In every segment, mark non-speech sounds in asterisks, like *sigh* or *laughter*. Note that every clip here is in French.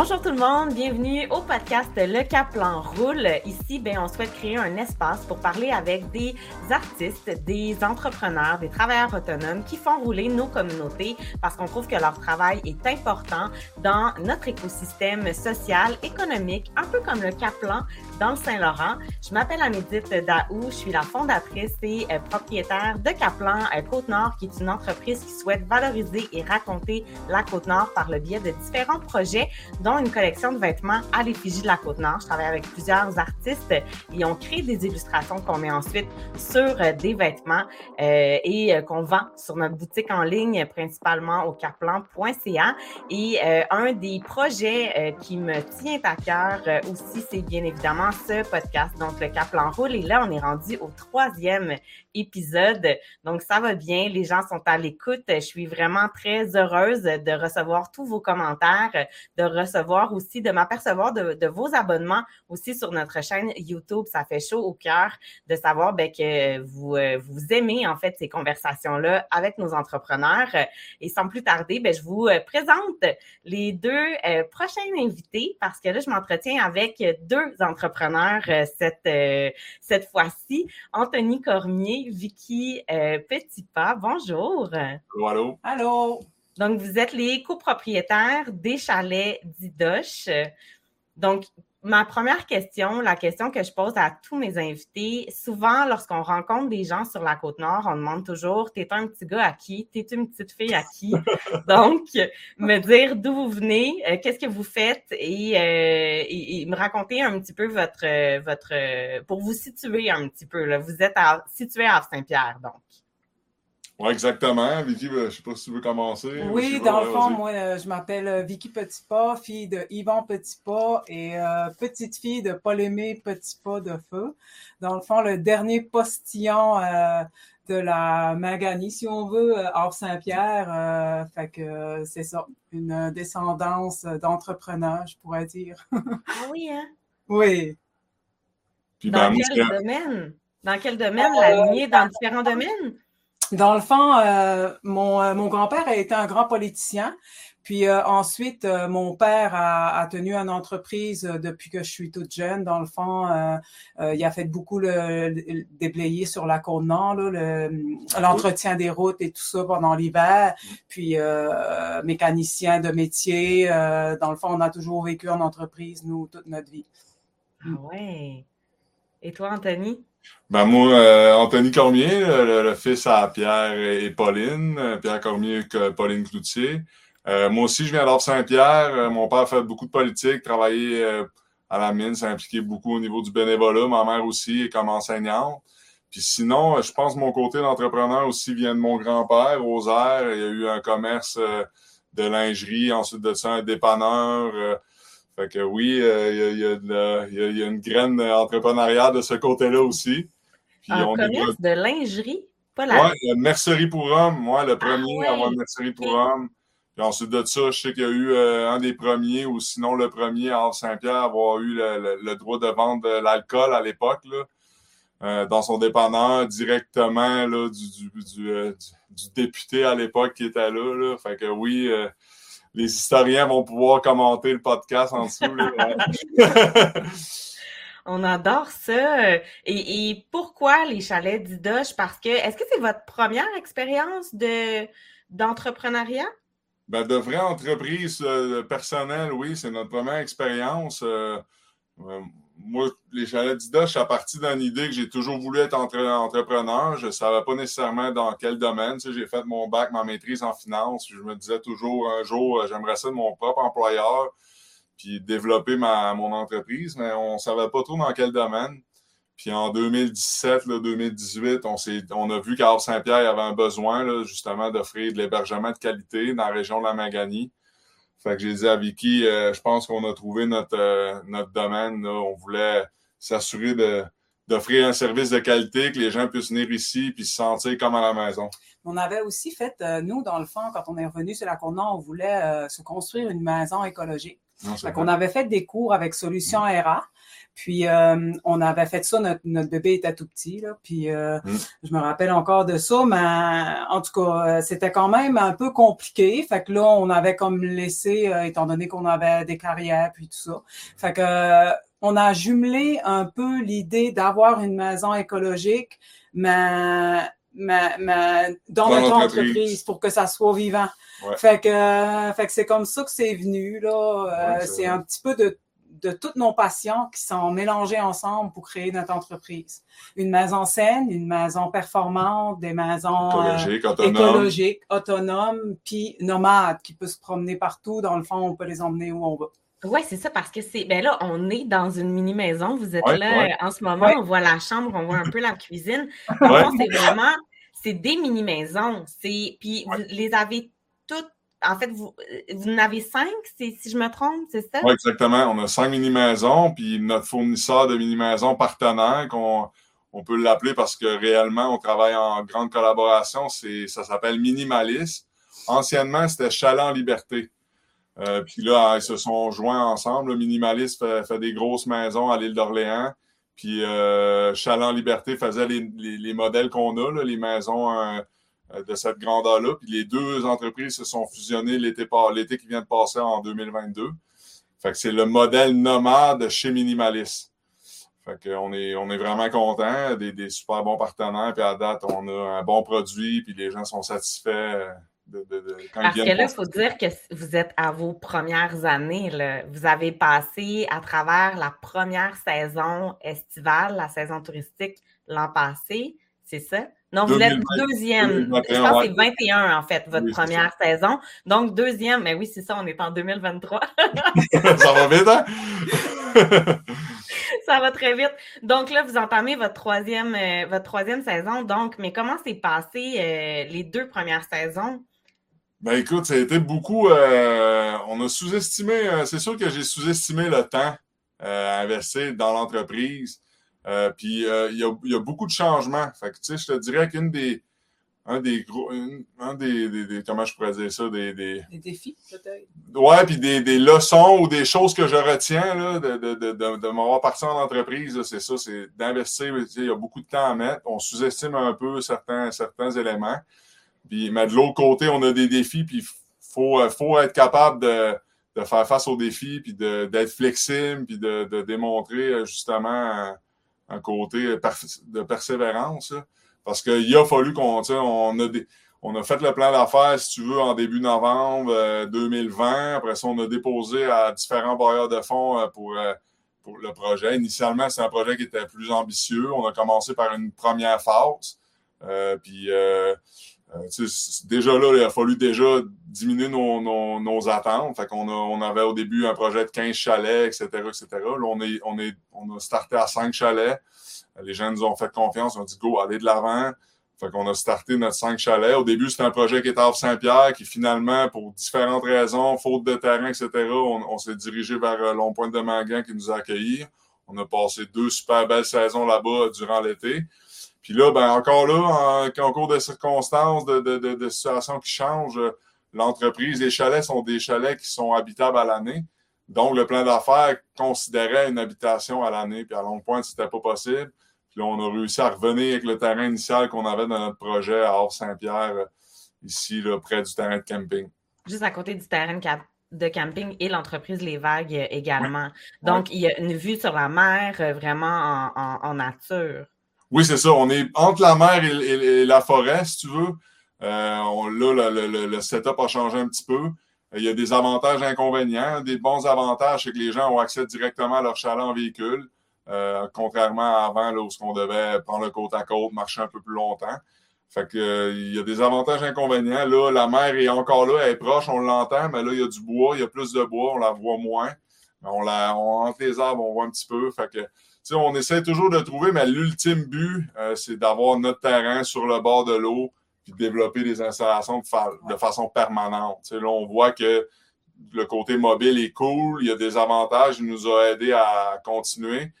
może Bonjour tout le monde, bienvenue au podcast Le Caplan Roule. Ici, ben, on souhaite créer un espace pour parler avec des artistes, des entrepreneurs, des travailleurs autonomes qui font rouler nos communautés parce qu'on trouve que leur travail est important dans notre écosystème social, économique, un peu comme le Caplan dans le Saint-Laurent. Je m'appelle Amédite Daou, je suis la fondatrice et euh, propriétaire de Caplan euh, Côte-Nord, qui est une entreprise qui souhaite valoriser et raconter la Côte-Nord par le biais de différents projets dont une collection de vêtements à l'effigie de la Côte-Nord. Je travaille avec plusieurs artistes et on crée des illustrations qu'on met ensuite sur euh, des vêtements euh, et euh, qu'on vend sur notre boutique en ligne, principalement au caplan.ca. Et un des projets qui me tient à cœur aussi, c'est bien évidemment ce podcast, donc le Caplan Roule. Et là, on est rendu au troisième épisode. Donc, ça va bien. Les gens sont à l'écoute. Je suis vraiment très heureuse de recevoir tous vos commentaires, de recevoir aussi, de m'apercevoir de, vos abonnements aussi sur notre chaîne YouTube. Ça fait chaud au cœur de savoir ben, que vous, euh, vous aimez en fait ces conversations-là avec nos entrepreneurs. Et sans plus tarder, ben, je vous euh, présente les deux euh, prochains invités parce que là, je m'entretiens avec deux entrepreneurs cette, cette fois-ci. Anthony Cormier, Vicky Petitpas. Bonjour. Allô? Allô? Donc, vous êtes les copropriétaires des chalets d'Idoche. Donc, ma première question, la question que je pose à tous mes invités, souvent lorsqu'on rencontre des gens sur la côte nord, on demande toujours T'es un petit gars à qui? T'es une petite fille à qui *laughs* Donc, me dire d'où vous venez, euh, qu'est-ce que vous faites euh, et, me raconter un petit peu votre, votre pour vous situer un petit peu. Là. Vous êtes situé à Saint-Pierre, donc. Oui, exactement. Vicky, ben, je ne sais pas si tu veux commencer. Oui, dans le fond, moi, euh, je m'appelle euh, Vicky Petitpas, fille de Yvan Petitpas et euh, petite fille de Paul-Aimé Petitpas de Feu. Dans le fond, le dernier postillon de la Maganie, si on veut, hors Saint-Pierre. fait que c'est ça, une descendance d'entrepreneurs, je pourrais dire. *laughs* ah oui, hein? Oui. dans, quel domaine? Dans quel domaine? La lignée dans différents domaines? Dans le fond, euh, mon, euh, mon grand-père a été un grand politicien. Puis euh, ensuite, mon père a, a, tenu une entreprise depuis que je suis toute jeune. Dans le fond, il a fait beaucoup le, déblayer sur la côte nord, l'entretien des routes et tout ça pendant l'hiver. Puis mécanicien de métier. dans le fond, on a toujours vécu en entreprise, nous, toute notre vie. Ah ouais. Et toi, Anthony? Ben moi, euh, Anthony Cormier, le, fils à Pierre et Pauline, euh, Pierre Cormier et Pauline Cloutier. Euh, moi aussi, je viens d'Or Saint-Pierre. mon père fait beaucoup de politique, travaillé à la mine, s'est impliqué beaucoup au niveau du bénévolat. Ma mère aussi est comme enseignante. Puis sinon, je pense que mon côté d'entrepreneur aussi vient de mon grand-père, Rosaire. Il y a eu un commerce de lingerie, ensuite de ça, un dépanneur. Fait que oui, il y, a, une graine entrepreneuriale de ce côté-là aussi. un commerce de lingerie? Pas la... Oui, mercerie pour hommes. Moi, le ah premier à avoir une mercerie pour hommes. Puis ensuite de ça, je sais qu'il y a eu euh, un des premiers, ou sinon le premier à Saint-Pierre à avoir eu le, droit de vendre de l'alcool à l'époque, euh, dans son dépanneur directement là, du, du, euh, député à l'époque qui était là, là. Fait que oui, les historiens vont pouvoir commenter le podcast en dessous. *laughs* On adore ça. Et, pourquoi les chalets d'Idoche? Parce que, est-ce que c'est votre première expérience de, d'entrepreneuriat? Ben, de vraie entreprise euh, personnelle, oui, c'est notre première expérience. Euh, euh, moi, les chalets d'Ida, je suis parti d'une idée que j'ai toujours voulu être entrepreneur. Je ne savais pas nécessairement dans quel domaine. Tu j'ai fait mon bac, ma maîtrise en finance. Je me disais toujours un jour, euh, j'aimerais ça de mon propre employeur, puis développer ma, mon entreprise, mais on ne savait pas trop dans quel domaine. Puis en 2017, 2018, on, a vu qu'à Saint-Pierre, avait un besoin justement d'offrir de l'hébergement de qualité dans la région de la Maganie. Fait que j'ai dit à Vicky, euh, je pense qu'on a trouvé notre, euh, notre domaine. On voulait s'assurer d'offrir un service de qualité, que les gens puissent venir ici puis se sentir comme à la maison. On avait aussi fait, euh, nous, dans le fond, quand on est revenu sur la Côte-Nord, on voulait se construire une maison écologique. On avait fait des cours avec Solution RA. Puis euh, on avait fait ça, notre, bébé était tout petit, là, puis euh, mm. je me rappelle encore de ça, mais en tout cas, euh, c'était quand même un peu compliqué. Fait que là, on avait comme laissé, étant donné qu'on avait des carrières puis tout ça. Fait que on a jumelé un peu l'idée d'avoir une maison écologique, mais, mais, mais dans, notre entreprise. pour que ça soit vivant. Fait que, fait que c'est comme ça que c'est venu là. c'est un petit peu de de toutes nos passions qui sont mélangées ensemble pour créer notre entreprise. Une maison saine, une maison performante, des maisons écologiques, euh, autonomes, écologiques, autonomes, puis nomades qui peuvent se promener partout. Dans le fond, on peut les emmener où on veut. Oui, c'est ça, parce que c'est. Ben là, on est dans une mini-maison. Vous êtes là en ce moment, on voit la chambre, on voit un peu la cuisine. *laughs* c'est vraiment. C'est des mini-maisons. Puis vous les avez en fait, vous, vous en avez cinq, si je me trompe, c'est ça? Oui, exactement. On a cinq mini-maisons, puis notre fournisseur de mini-maisons partenaire, qu'on on peut l'appeler parce que réellement, on travaille en grande collaboration, c'est ça s'appelle Minimalis. Anciennement, c'était Chalet en Liberté. Euh, puis là, ils se sont joints ensemble. Minimalis fait, des grosses maisons à l'île d'Orléans. Puis euh, Chalet en Liberté faisait les, les, modèles qu'on a, là, les maisons... Euh, euh, de cette grandeur-là. Puis les deux entreprises se sont fusionnées l'été, l'été qui vient de passer en 2022. Fait que c'est le modèle nomade chez Minimalis. Fait qu'on est, on est vraiment content, des, des, super bons partenaires, puis à date, on a un bon produit, puis les gens sont satisfaits euh, de, de, de quand Parce que là, il faut dire que vous êtes à vos premières années. Là. Vous avez passé à travers la première saison estivale, la saison touristique l'an passé, c'est ça? Non, vous êtes deuxième. Je pense que c'est 21, en fait, votre première saison. Donc, deuxième, mais oui, c'est ça, on est en 2023. *laughs* ça va vite, hein? ça va très vite. Donc là, vous entamez votre troisième, euh, votre troisième saison. Donc, mais comment s'est passé euh, les deux premières saisons? Ben écoute, ça a été beaucoup. Euh, on a sous-estimé, c'est sûr que j'ai sous-estimé le temps à investir dans l'entreprise. Euh, puis euh, il y, a, y, a, beaucoup de changements. Fait que, tu sais, je te dirais qu'une des. Un des gros. un des, des, Comment je pourrais dire ça? Des, des... des défis, peut-être? Ouais, puis des, des leçons ou des choses que je retiens là, de, de, de, de, de m'avoir parti en entreprise, c'est ça, c'est d'investir. Il y a beaucoup de temps à mettre. On sous-estime un peu certains, certains éléments. Puis, mais de l'autre côté, on a des défis, puis il faut, faut être capable de, de faire face aux défis, puis d'être flexible, puis de, de démontrer justement un côté de persévérance. parce qu'il a fallu qu'on on a, on a fait le plan d'affaires, si tu veux, en début novembre 2020. Euh, Après ça, on a déposé à différents bailleurs de fonds euh, pour, euh, pour le projet. Initialement, c'est un projet qui était plus ambitieux. On a commencé par une première phase. puis déjà là, il a fallu déjà diminuer nos, nos, nos attentes. Fait qu'on a, on avait au début un projet de 15 chalets, etc., etc. Là, on, est, on, est, on a starté à 5 chalets. Les gens nous ont fait confiance. On a dit, go, allez de l'avant. Fait qu'on a starté notre 5 chalets. Au début, c'était un projet qui était à Saint-Pierre, qui finalement, pour différentes raisons, faute de terrain, etc., on, on s'est dirigé vers euh, Long Point de Mangan qui nous a accueillis. On a passé deux super belles saisons là-bas durant l'été. Puis là, ben encore là, en, cours de circonstances, de, de, de, de situations qui changent, euh, l'entreprise, les chalets sont des chalets qui sont habitables à l'année. Donc, le plan d'affaires considérait une habitation à l'année. Puis à long point, c'était pas possible. Puis là, on a réussi à revenir avec le terrain initial qu'on avait dans notre projet à Hors-Saint-Pierre, euh, ici, là, près du terrain de camping. Juste à côté du terrain de camping et l'entreprise Les Vagues euh, également. Donc, il y a une vue sur la mer vraiment en nature. Oui, c'est ça. On est entre la mer et, la forêt, si tu veux. Euh, là, le, le, setup a changé un petit peu. Il y a des avantages et inconvénients. Des bons avantages, c'est que les gens ont accès directement à leur chalet en véhicule, euh, contrairement à avant, là, où on devait prendre le côte à côte, marcher un peu plus longtemps. Fait que euh, il y a des avantages et inconvénients. Là, la mer est encore là, elle est proche, on l'entend, mais là, il y a du bois, il y a plus de bois, on la voit moins. On la, on, entre les arbres, on voit un petit peu. Fait que on essaie toujours de trouver, mais l'ultime but, euh, c'est d'avoir notre terrain sur le bord de l'eau puis de développer des installations de, façon permanente. là, on voit que le côté mobile est cool, il y a des avantages, il nous a aidé à continuer,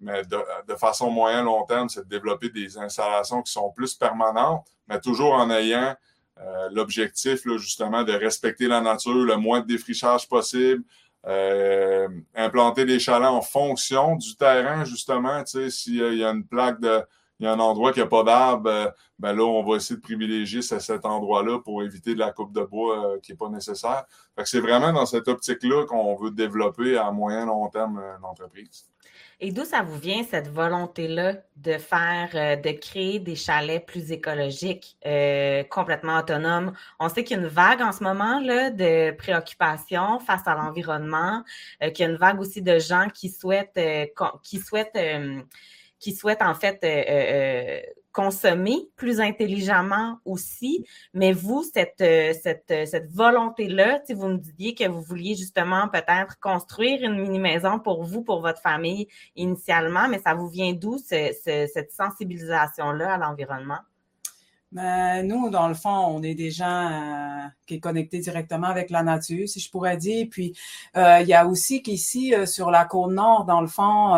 mais de, façon moyen long terme, c'est de développer des installations qui sont plus permanentes, mais toujours en ayant euh, l'objectif, justement, de respecter la nature, le moins de défrichage possible, Euh, implanter des chalets en fonction du terrain, justement. S'il y a une plaque de. Il y a un endroit qui n'a pas d'arbre, euh, ben là, on va essayer de privilégier cet endroit-là pour éviter de la coupe de bois euh, qui n'est pas nécessaire. c'est vraiment dans cette optique-là qu'on veut développer à moyen long terme l'entreprise. Et d'où ça vous vient cette volonté-là de faire, euh, de créer des chalets plus écologiques, euh, complètement autonomes? On sait qu'il y a une vague en ce moment là de préoccupations face à l'environnement, euh, qu'il y a une vague aussi de gens qui souhaitent, qui souhaitent, qui souhaitent en fait consommer plus intelligemment aussi. Mais vous, cette, euh, cette, euh, cette volonté-là, vous me disiez que vous vouliez justement peut-être construire une mini-maison pour vous, pour votre famille initialement, mais ça vous vient d'où cette sensibilisation-là à l'environnement? Ben, nous, dans le fond, on est des gens euh, qui est connectés directement avec la nature, si je pourrais dire. Puis, euh, il y a aussi qu'ici, euh, sur la côte nord, dans le fond,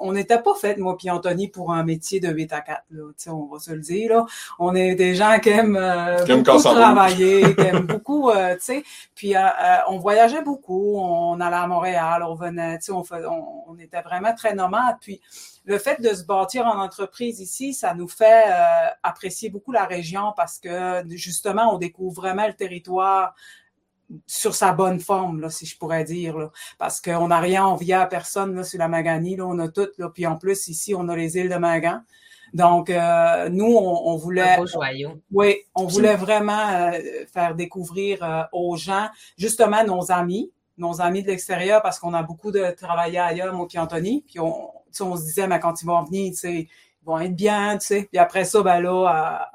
on n'était pas fait, moi puis Anthony, pour un métier de 8 à 4. Là, on va se le dire. Là. On est des gens qui aiment, beaucoup travailler, qui aiment beaucoup, *laughs* tu sais. Puis, on voyageait beaucoup. On allait à Montréal, on venait, tu sais, on, on, on était vraiment très nomades. Puis, le fait de se bâtir en entreprise ici, ça nous fait euh, apprécier beaucoup la région parce que justement, on découvre vraiment le territoire sur sa bonne forme, là, si je pourrais dire. Là. Parce qu'on n'a rien envié à personne là, sur la Maganie. Là, on a tout. Là. Puis en plus, ici, on a les îles de Magan. Donc, euh, nous, on, voulait. Oui, on voulait vraiment euh, faire découvrir aux gens, justement, nos amis, nos amis de l'extérieur, parce qu'on a beaucoup de travaillé ailleurs, moi et Anthony. Puis on, on se disait, mais quand ils vont venir, ils vont être bien, tu sais. Puis après ça, ben là,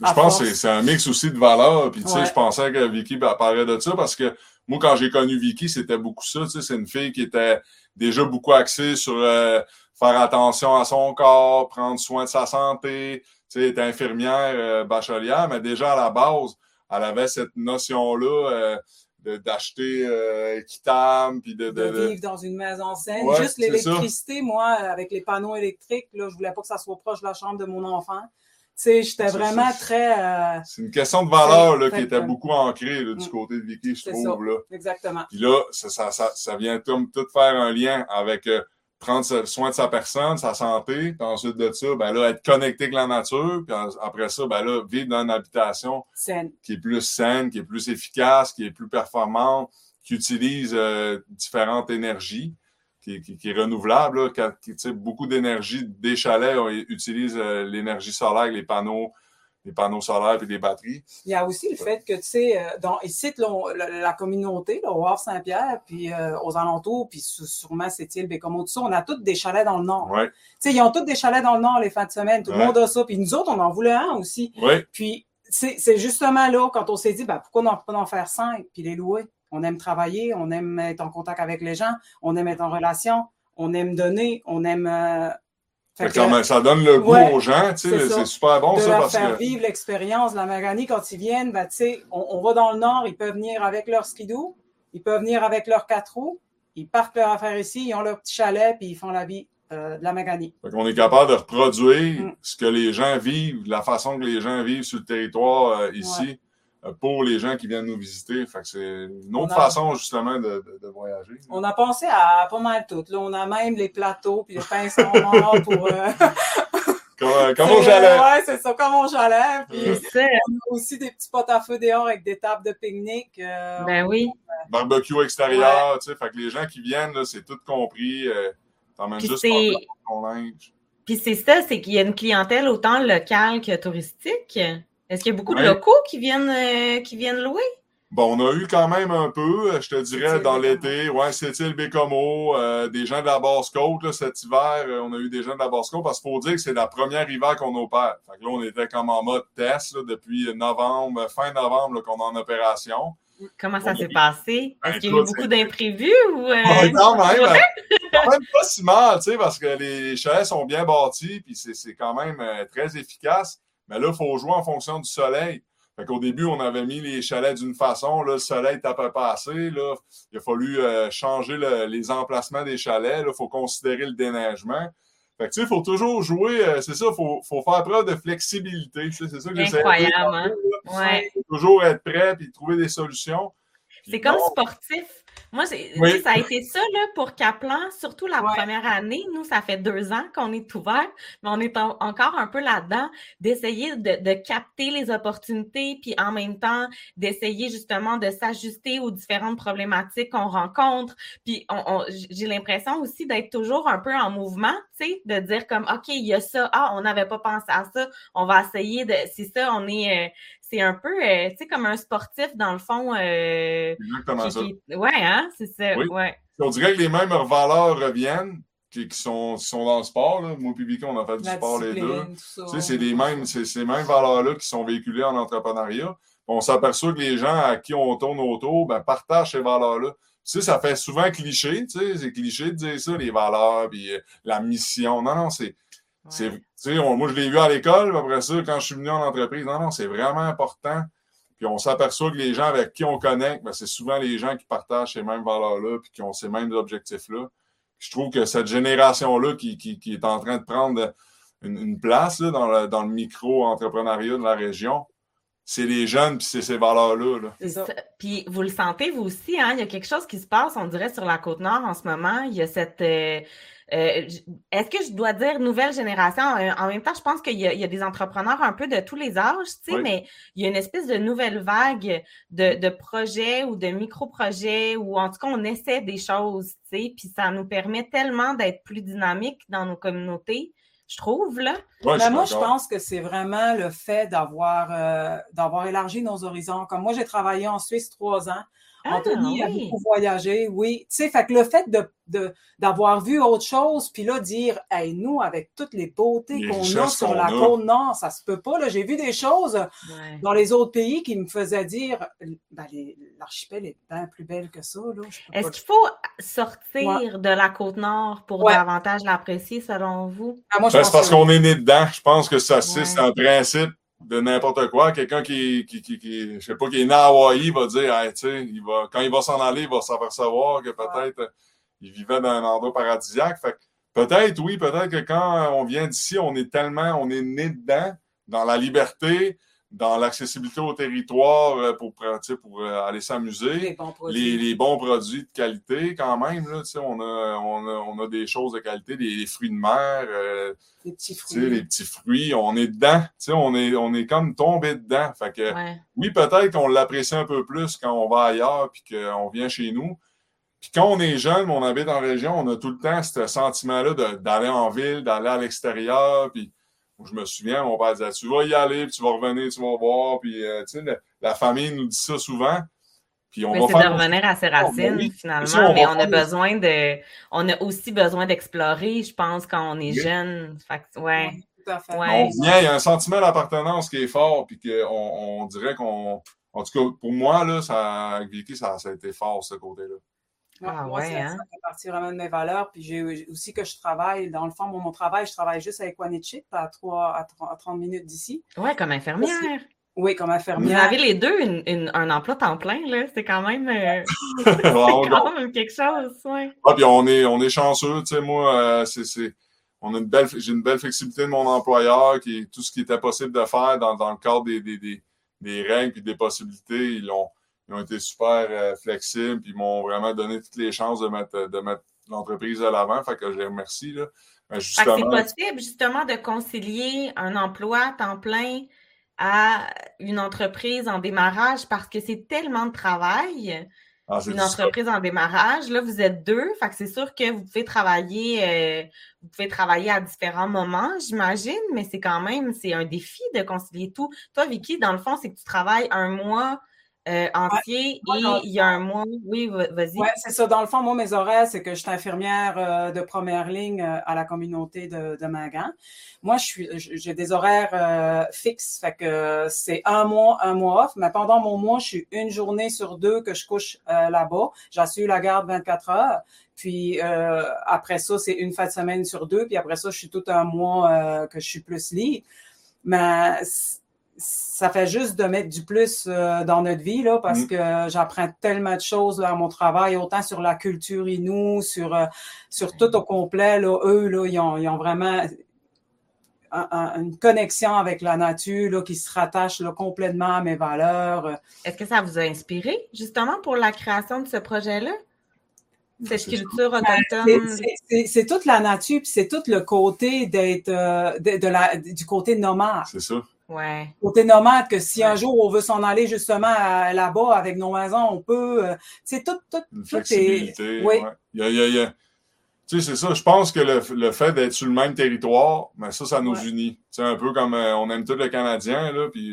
je pense que c'est un mix aussi de valeurs. Puis, tu sais, je pensais que Vicky parlait de ça parce que moi, quand j'ai connu Vicky, c'était beaucoup ça. Tu sais, c'est une fille qui était déjà beaucoup axée sur euh, faire attention à son corps, prendre soin de sa santé. Tu sais, elle était infirmière, euh, bachelière, mais déjà à la base, elle avait cette notion-là. Euh, d'acheter euh, équitable puis de, de, vivre dans une maison saine. Juste l'électricité, moi, avec les panneaux électriques, là, je voulais pas que ça soit proche de la chambre de mon enfant. Tu sais, j'étais vraiment très. Euh, c'est une question de valeur là, qui était beaucoup ancrée là, du mm. côté de Vicky, je trouve. Là. Exactement. Puis là, ça, ça, ça, ça vient tout, tout faire un lien avec euh, prendre soin de sa personne, sa santé, puis ensuite de ça, ben là, être connecté avec la nature, puis après ça, ben là, vivre dans une habitation qui est plus saine, qui est plus efficace, qui est plus performante, qui utilise euh, différentes énergies, qui, qui, est renouvelable. Là, qui, beaucoup d'énergie des chalets utilisent euh, l'énergie solaire, les panneaux des panneaux solaires et des batteries. Il y a aussi le fait que, tu sais, euh, dans, ici, la, communauté, là, au Havre-Saint-Pierre, puis euh, aux alentours, puis sûrement cette île Bécomo, tout ça, on a tous des chalets dans le nord. Ouais. Tu sais, ils ont tous des chalets dans le nord les fins de semaine. Tout le monde a ça. Puis nous autres, on en voulait un aussi. Ouais. Puis c'est justement là, quand on s'est dit, ben, pourquoi on pas en faire cinq, puis les louer? On aime travailler, on aime être en contact avec les gens, on aime être en relation, on aime donner, on aime euh, ça donne le goût aux gens, c'est super bon de ça. Leur parce faire vivre l'expérience de la Maganie quand ils viennent, ben, on, on va dans le nord, ils peuvent venir avec leur skidoo, ils peuvent venir avec leurs quatre roues, ils partent leur affaire ici, ils ont leur petit chalet, puis ils font la vie euh, de la Maganie. on est capable de reproduire mm. ce que les gens vivent, la façon que les gens vivent sur le territoire euh, ici. Pour les gens qui viennent nous visiter. c'est une autre façon, justement, de, voyager. On a pensé à pas mal tout. Là, on a même les plateaux puis les pinceaux morts pour... Euh, *laughs* comme, comme au chalet. Ouais, c'est ça, comme au chalet. Puis on a aussi des petits potes à feu dehors avec des tables de pique-nique. Euh, ben oui. Barbecue extérieur, tu sais. Fait que les gens qui viennent, c'est tout compris. T'emmènes juste ton linge. Puis c'est ça, c'est qu'il y a une clientèle autant locale que touristique. Est-ce qu'il y a beaucoup de locaux qui viennent, euh, qui viennent louer? Bon, on a eu quand même un peu, euh, je te dirais, dans l'été. Ouais, c'était le Bécomo, euh, des gens de la Basse-Côte, cet hiver, on a eu des gens de la Basse-Côte, parce qu'il faut dire que c'est la première hiver qu'on opère. Fait que là, on était comme en mode test depuis novembre, fin novembre qu'on est en opération. Comment ça s'est passé? Est-ce ben, qu'il y a eu beaucoup d'imprévus ou. quand même, quand même pas si mal, tu sais, parce que les chalets sont bien bâtis, puis c'est quand même très efficace. Mais là, il faut jouer en fonction du soleil. Fait qu'au début, on avait mis les chalets d'une façon. Là, le soleil tapait pas assez. Là. Il a fallu euh, changer les emplacements des chalets. Il faut considérer le déneigement. Fait que, tu sais, il faut toujours jouer. Euh, c'est ça, il faut, faut, faire preuve de flexibilité. C'est ça que j'essaie. Incroyable, hein? Ouais. faut toujours être prêt et trouver des solutions. C'est comme sportif. Moi, ça a été ça là, pour Kaplan, surtout la première année. Nous, ça fait deux ans qu'on est ouvert, mais on est encore un peu là-dedans d'essayer de, capter les opportunités, puis en même temps d'essayer justement de s'ajuster aux différentes problématiques qu'on rencontre. Puis j'ai l'impression aussi d'être toujours un peu en mouvement, tu sais, de dire comme, OK, il y a ça, ah, on n'avait pas pensé à ça, on va essayer de, c'est ça, on est... Euh, c'est un peu, euh, tu sais, comme un sportif, dans le fond. Euh, Exactement ça. ouais, hein, c'est ça, ouais. On dirait que les mêmes valeurs reviennent, qui, sont, sont dans le sport. Là. Moi et on a fait du sport les deux. Tu sais, c'est les mêmes, ces mêmes valeurs-là qui sont véhiculées en entrepreneuriat. On s'aperçoit que les gens à qui on tourne autour ben, partagent ces valeurs-là. Tu sais, ça fait souvent cliché, tu sais, c'est cliché de dire ça, les valeurs, puis euh, la mission. Non, non, c'est moi, je l'ai vu à l'école, après ça, quand je suis venu en entreprise, non, non, c'est vraiment important. Puis on s'aperçoit que les gens avec qui on connecte, ben, c'est souvent les gens qui partagent ces mêmes valeurs-là, puis qui ont ces mêmes objectifs-là. Je trouve que cette génération-là qui, qui, est en train de prendre une, place dans, le, dans le micro-entrepreneuriat de la région, c'est les jeunes, puis c'est ces valeurs-là. Puis vous le sentez, vous aussi, hein? il y a quelque chose qui se passe, on dirait, sur la Côte-Nord en ce moment. Il y a cette... Euh, euh, est-ce que je dois dire nouvelle génération? Euh, en même temps, je pense qu'il y, a des entrepreneurs un peu de tous les âges, tu sais, mais il y a une espèce de nouvelle vague de, projets ou de micro-projets où en tout cas on essaie des choses, tu sais, puis ça nous permet tellement d'être plus dynamiques dans nos communautés je trouve, là. Ben, moi, je pense que c'est vraiment le fait d'avoir euh, d'avoir élargi nos horizons. Comme moi, j'ai travaillé en Suisse trois ans. Ah, Anthony a beaucoup voyagé, oui. Tu sais, fait que le fait de, d'avoir vu autre chose, puis là, dire, hey, nous, avec toutes les beautés qu'on a sur la côte nord, ça se peut pas. Là. J'ai vu des choses dans les autres pays qui me faisaient dire, ben, l'archipel est bien plus belle que ça. Est-ce qu'il faut sortir de la côte nord pour davantage l'apprécier, selon vous? Ah, ben, c'est parce qu'on est né dedans. Je pense que ça, c'est un principe de n'importe quoi. Quelqu'un qui, qui, qui, je sais pas, qui est né à Hawaï va dire, il va, quand il va s'en aller, il va s'apercevoir que peut-être il vivait dans un endroit paradisiaque. Fait peut-être, oui, peut-être que quand on vient d'ici, on est tellement, on est né dedans, dans la liberté, dans l'accessibilité au territoire euh, pour, pour euh, aller s'amuser. Les, bons produits de qualité quand même. Là, on, a, on, a, on a des choses de qualité, des, fruits de mer, euh, les petits fruits. Les petits fruits. On est dedans. On est, on est comme tombé dedans. Fait que, Oui, peut-être qu'on l'apprécie un peu plus quand on va ailleurs puis qu'on vient chez nous. Puis quand on est jeune, on habite en région, on a tout le temps ce sentiment-là d'aller en ville, d'aller à l'extérieur. Puis je me souviens, mon père disait Tu vas y aller, puis tu vas revenir, tu vas voir. Puis, euh, tu sais, la, famille nous dit ça souvent. Puis on va c'est de revenir à ses racines, ben finalement. mais on a besoin de. On a aussi besoin d'explorer, je pense, quand on est jeune. Fait ouais. On vient, il y a un sentiment d'appartenance qui est fort, puis qu'on on dirait qu'on. En tout cas, pour moi, là, ça, avec Vicky, ça, ça a été fort, ce côté-là. Ah, moi, ouais, ça, hein? ça, fait partie vraiment de mes valeurs. Puis j'ai aussi que je travaille, dans le fond, mon, mon travail, je travaille juste avec Chip à, 3, à, 30 minutes d'ici. Oui, comme infirmière. Oui, comme infirmière. Vous avez les deux une, un emploi temps plein, là. C'est quand même, euh, *laughs* *laughs* quand même quelque chose, oui. Ah, puis on est, on est chanceux, tu sais, moi, euh, c'est, on a une belle, j'ai une belle flexibilité de mon employeur, qui tout ce qui était possible de faire dans, dans le cadre des, des, des, des règles et des possibilités, ils l'ont ils ont été super euh, flexibles, puis ils m'ont vraiment donné toutes les chances de mettre, de mettre l'entreprise à l'avant. Fait que je les remercie. Là. c'est possible justement de concilier un emploi à temps plein à une entreprise en démarrage parce que c'est tellement de travail. Ah, une entreprise en démarrage, là, vous êtes deux, fait que c'est sûr que vous pouvez travailler, euh, vous pouvez travailler à différents moments, j'imagine, mais c'est quand même, c'est un défi de concilier tout. Toi, Vicky, dans le fond, c'est que tu travailles un mois euh, entier et il y a un mois. Oui, vas-y. Oui, c'est ça. Dans le fond, moi, mes horaires, c'est que je suis infirmière euh, de première ligne euh, à la communauté de, de Mingan. Moi, je suis, j'ai des horaires fixes. Fait que c'est un mois, un mois off. Mais pendant mon mois, je suis une journée sur deux que je couche là-bas. J'assure la garde 24 heures. Puis après ça, c'est une fin de semaine sur deux. Puis après ça, je suis tout un mois que je suis plus libre. Mais ça fait juste de mettre du plus euh, dans notre vie, là, parce mm. que j'apprends tellement de choses là, à mon travail, autant sur la culture inou, sur, euh, sur tout au complet. Là, eux, là, ils, ont, ils ont vraiment une connexion avec la nature là, qui se rattache là, complètement à mes valeurs. Est-ce que ça vous a inspiré justement pour la création de ce projet-là? Cette culture ben, autochtone. C'est toute la nature, puis c'est tout le côté d'être euh, de, la, du côté nomade. C'est ça. Ouais. Côté nomade, que si un jour on veut s'en aller justement là-bas avec nos maisons, on peut. c'est tout, tout, Une flexibilité. Oui. Il y a, il y a, tu sais, c'est ça. Je pense que le, le fait d'être sur le même territoire, ben ça, ça nous unit. C'est un peu comme euh, on aime tous les Canadiens, là, puis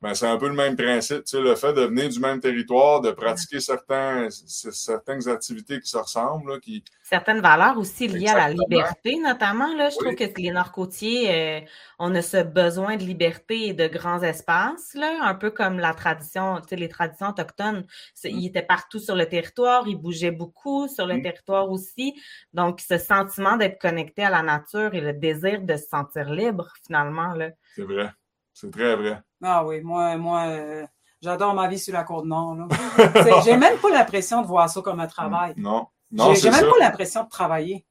ben, c'est un peu le même principe. Tu sais, le fait de venir du même territoire, de pratiquer certains, certaines activités qui se ressemblent, qui... Certaines valeurs aussi liées à la liberté, notamment. Là, je trouve que les Nord-Côtiers, euh, on a ce besoin de liberté et de grands espaces, là, un peu comme la tradition, tu sais, les traditions autochtones. Mm. Ils étaient partout sur le territoire, ils bougeaient beaucoup sur le mm. territoire aussi. Donc, ce sentiment d'être connecté à la nature et le désir de se sentir libre, finalement. Là. C'est vrai. C'est très vrai. Ah oui, moi, moi euh, j'adore ma vie sur la côte nord. *laughs* j'ai même pas l'impression de voir ça comme un travail. Non. non j'ai même pas l'impression de travailler.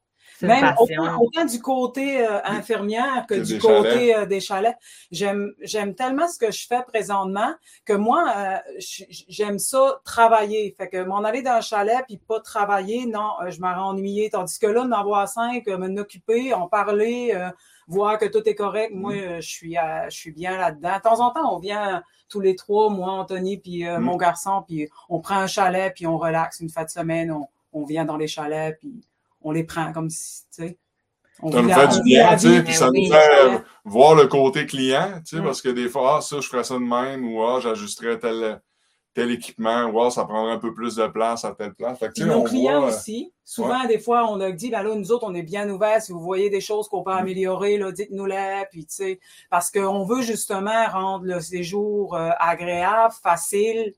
Même autant, du côté euh, infirmière que, du côté euh, des chalets. J'aime, j'aime tellement ce que je fais présentement que moi, j'aime ça travailler. Fait que m'en aller dans un chalet puis pas travailler, non, je m'en ennuyé. Tandis que là, d'en avoir cinq, m'en occuper, en parler, voir que tout est correct. Moi, mm. euh, je suis, je suis bien là-dedans. De temps en temps, on vient tous les trois, moi, Anthony, puis euh, mm. mon garçon, puis on prend un chalet, puis on relaxe une fois de semaine. On, on vient dans les chalets, puis on les prend comme si, tu sais. ça nous fait du bien, tu sais, puis ça nous fait voir le côté client, tu sais, mm. parce que des fois, ah, ça, je ferais ça de même, ou ah, j'ajusterais tel, tel équipement, wow, ça prendrait un peu plus de place à telle place. Fait nos clients euh, aussi, souvent, des fois, on a dit, ben là, nous autres, on est bien ouverts. Si vous voyez des choses qu'on peut mm. améliorer, là, dites-nous-les. Puis, tu sais, parce qu'on veut justement rendre le séjour euh, agréable, facile.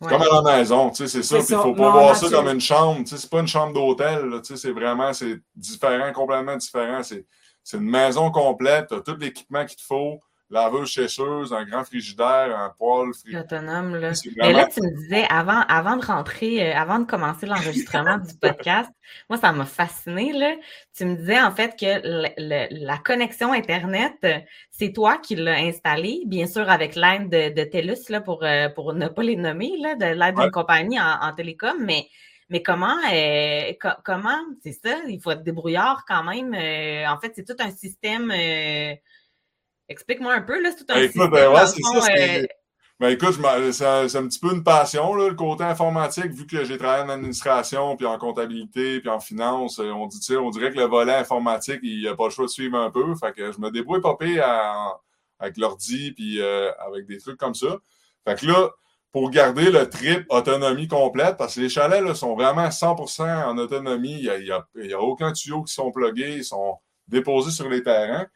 Comme à la maison, tu sais, c'est ça. Puis il faut pas voir ça comme une chambre. Tu sais, c'est pas une chambre d'hôtel. Tu sais, c'est vraiment, c'est différent, complètement différent. C'est une maison complète. Tu as tout l'équipement qu'il te faut laveuse, sécheuse, un grand frigidaire, un poêle. Autonome, là. Mais là, tu me disais, avant, avant de rentrer, euh, avant de commencer l'enregistrement du podcast, *laughs* moi, ça m'a fasciné, là. Tu me disais, en fait, que la connexion Internet, c'est toi qui l'as installée, bien sûr, avec l'aide de, TELUS, là, pour, euh, pour ne pas les nommer, là, de l'aide d'une compagnie en, télécom, mais mais comment, euh, comment, c'est ça, il faut être débrouillard quand même. en fait, c'est tout un système Explique-moi un peu, là, c'est tout un ben, écoute, ben, ouais, c'est ça. Euh, ben écoute, c'est un, petit peu une passion, là, le côté informatique, vu que j'ai travaillé en administration, puis en comptabilité, puis en finance. Euh, on, dit, on dirait que le volet informatique, il n'y a pas le choix de suivre un peu. Fait que je me débrouille pas avec l'ordi, puis euh, avec des trucs comme ça. Fait que là, pour garder le trip autonomie complète, parce que les chalets là, sont vraiment 100% en autonomie. Il n'y a, a, a, aucun tuyau qui sont plugués, ils sont déposés sur les terrains.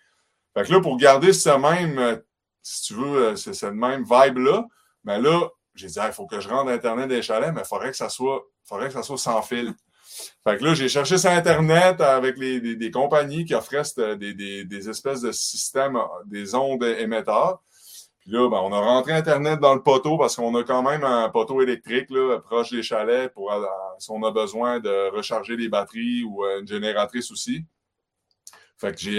Fait que là, pour garder ce même, euh, si tu veux, euh, cette même vibe-là, ben là, j'ai dit, il faut que je rende Internet des chalets, mais il faudrait que ça soit, faudrait que ça soit sans fil. Fait que là, j'ai cherché sur Internet avec les, des, compagnies qui offraient des, des, des, espèces de systèmes, euh, des ondes émetteurs. Puis là, ben, on a rentré Internet dans le poteau parce qu'on a quand même un poteau électrique là, proche des chalets pour si on a besoin de recharger les batteries ou une génératrice aussi. Fait que j'ai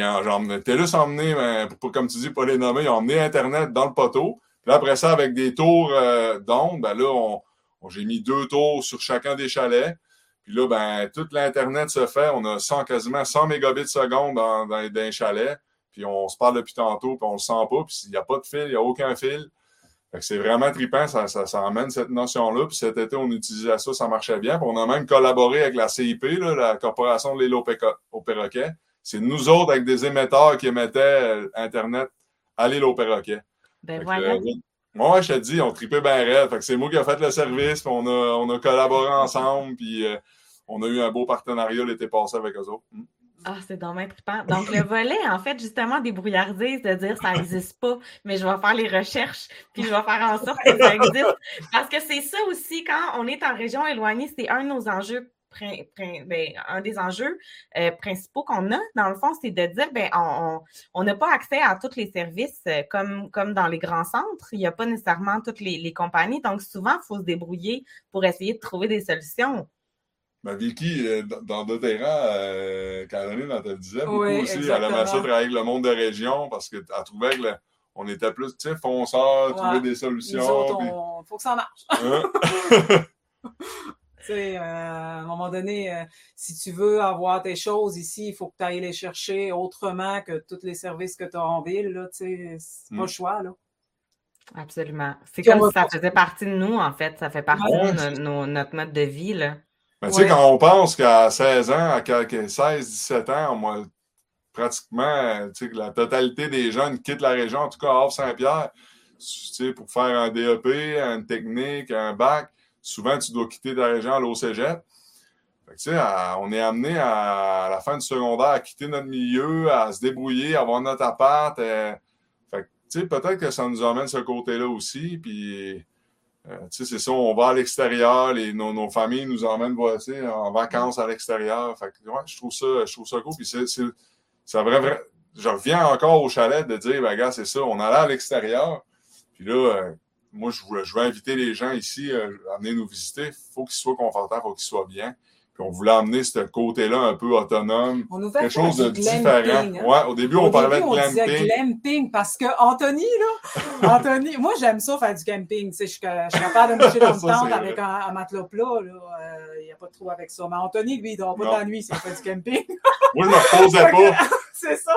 TELUS a emmené, ben, pour, comme tu dis, pas les nommer, ils ont emmené Internet dans le poteau. Puis après ça, avec des tours euh, d'onde, ben là, on, j'ai mis deux tours sur chacun des chalets. Puis là, ben, tout l'Internet se fait. On a 100, quasiment 100 mégabits seconde dans, dans, dans les. Puis on se parle depuis tantôt, puis on le sent pas. Puis il n'y a pas de fil, il n'y a aucun fil. Fait que c'est vraiment trippant, ça, ça, ça emmène cette notion-là. Puis cet été, on utilisait ça, ça marchait bien. Puis on a même collaboré avec la CIP, là, la Corporation de l'île au Perroquet c'est nous autres avec des émetteurs qui émettaient euh, Internet à l'île au perroquet. Ben voilà. moi, je te dis, on tripait bien raide. Fait que c'est moi qui ai fait le service, puis on a, on a collaboré ensemble, puis euh, on a eu un beau partenariat l'été passé avec eux autres. Hmm. Ah, c'est dommage trippant. Donc, le volet, en fait, justement, des brouillardise, de dire ça n'existe pas, mais je vais faire les recherches, puis je vais faire en sorte que ça existe. Parce que c'est ça aussi, quand on est en région éloignée, c'est un de nos enjeux ben, un des enjeux euh, principaux qu'on a, dans le fond, c'est de dire, ben, on n'a pas accès à tous les services euh, comme, comme dans les grands centres. Il n'y a pas nécessairement toutes les, compagnies. Donc, souvent, il faut se débrouiller pour essayer de trouver des solutions. Ben Vicky, euh, dans doTERRA, euh, Caroline, elle te le disait beaucoup aussi. Elle aimait ça travailler avec le monde de région parce qu'elle trouvait qu'on était plus, tu sais, fonceurs, trouver des solutions. Il faut que ça marche. Hein? *laughs* *laughs* Euh, à un moment donné, euh, si tu veux avoir tes choses ici, il faut que tu ailles les chercher autrement que tous les services que tu as en ville. Là, c'est pas le mm. choix. Là. Absolument. C'est comme si ça faisait partie de nous, en fait. Ça fait partie de notre mode de vie. Là. tu sais, quand on pense qu'à 16 ans, à 16, 17 ans, moi, pratiquement, tu sais, la totalité des jeunes quittent la région, en tout cas hors Saint-Pierre, tu sais, pour faire un DEP, une technique, un bac souvent, tu dois quitter ta région à l'eau cégep. on est amené à, la fin du secondaire à quitter notre milieu, à se débrouiller, à avoir notre appart. Euh, peut-être que ça nous emmène ce côté-là aussi. Puis, euh, c'est ça, on va à l'extérieur, nos, familles nous emmènent en vacances à l'extérieur. je trouve ça, je trouve ça cool. Puis c'est, vrai, je reviens encore au chalet de dire, ben, gars, c'est ça, on allait à l'extérieur. Puis là, euh, moi, je veux, je veux inviter les gens ici euh, à venir nous visiter. Il faut qu'ils soient confortables, il faut qu'ils soient bien. Puis on voulait amener ce côté-là un peu autonome, quelque chose de différent. Hein. Ouais, au début, on parlait de glamping. On glamping parce que Anthony, là, *laughs* Anthony, moi, j'aime ça faire du camping. Tu sais, je, suis capable de *laughs* me coucher dans le tente avec un, un, matelas plat. Il euh, n'y a pas de trou avec ça. Mais Anthony, lui, il dort pas de la nuit s'il fait du camping. *laughs* moi, je me reposais pas. c'est ça.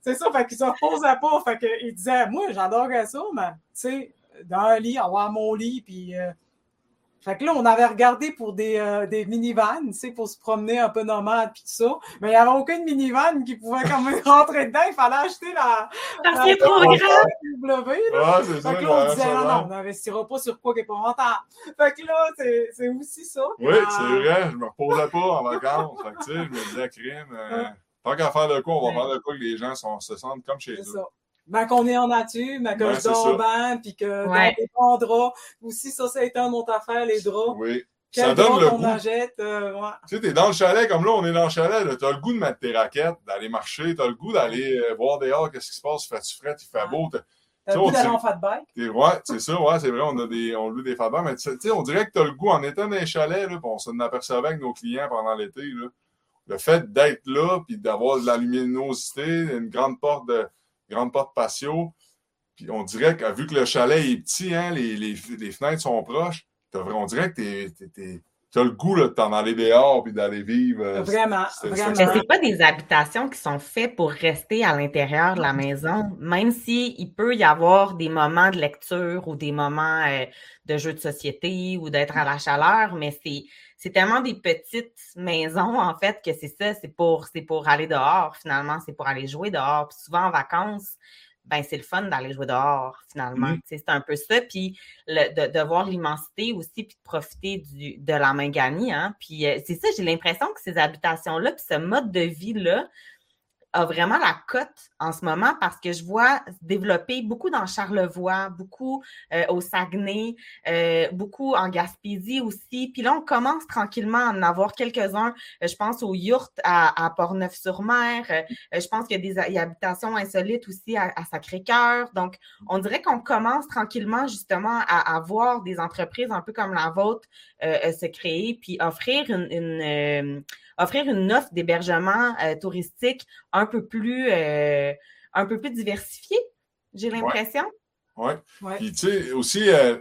C'est ça. Fait qu'il se reposait pas. Fait qu'il disait, moi, j'adorerais ça, mais, tu sais, dans un lit, avoir mon lit, puis. Euh, fait que là, on avait regardé pour des, euh, des minivans, tu sais, pour se promener un peu nomade puis tout ça. Mais il n'y avait aucune minivan qui pouvait quand même *laughs* rentrer dedans. Il fallait acheter la. Parce c'est trop grand! W, c'est ça. Fait que là, on disait, non, non, on n'investira pas sur quoi qui n'est pas rentable. Fait que là, c'est aussi ça. Oui, c'est vrai. Je me reposais pas en vacances. fait que, tu sais, je me disais, crime. Euh, tant qu'à faire de quoi, on va faire de quoi que les gens sont, se sentent comme chez eux. Ça ben, qu'on est en nature, mais que je dors bien, puis que ouais. dans des bons draps. Aussi, ça, c'est une autre affaire, les draps. Oui. ça donne le goût. Achète, euh, ouais. Tu sais, t'es dans le chalet, comme là, on est dans le chalet, t'as le goût de mettre tes raquettes, d'aller marcher, t'as le goût d'aller euh, voir dehors qu'est-ce qui se passe, fait-tu frais, il fait beau. T'as le goût d'aller en fat bike? Ouais, c'est ça, ouais, c'est vrai, on a des, on loue des fat bikes, mais tu sais, on dirait que t'as le goût, en étant dans les chalets, là, on s'en apercevait avec nos clients pendant l'été, là, le fait d'être là, puis d'avoir de la luminosité, une grande porte de, grande porte patio, puis on dirait que, vu que le chalet est petit, hein, les, les, les, fenêtres sont proches, on dirait que tu as le goût de t'en aller dehors puis d'aller vivre. Euh, vraiment, vraiment. Mais c'est pas des habitations qui sont faites pour rester à l'intérieur de la maison, même s'il il peut y avoir des moments de lecture ou des moments euh, de jeux de société ou d'être à la chaleur, mais c'est c'est tellement des petites maisons, en fait, que c'est ça, c'est pour, pour aller dehors, finalement, c'est pour aller jouer dehors. Puis souvent en vacances, ben c'est le fun d'aller jouer dehors, finalement. C'est un peu ça. Puis de, de, voir l'immensité aussi, puis de profiter du, de la main gagnée. Hein? Puis euh, c'est ça, j'ai l'impression que ces habitations-là, puis ce mode de vie-là, a vraiment la cote en ce moment parce que je vois développer beaucoup dans Charlevoix, beaucoup euh, au Saguenay, euh, beaucoup en Gaspésie aussi. Puis là, on commence tranquillement à en avoir quelques-uns. Euh, je pense aux yurts à, à Port-Neuf-sur-Mer. je pense qu'il y a des habitations insolites aussi à, Sacré-Cœur. Donc, on dirait qu'on commence tranquillement justement à, avoir des entreprises un peu comme la vôtre se créer puis offrir une, une offrir une offre d'hébergement euh, touristique peu plus euh, un peu plus diversifiée, j'ai l'impression. Oui. Ouais. Puis tu sais, aussi, euh,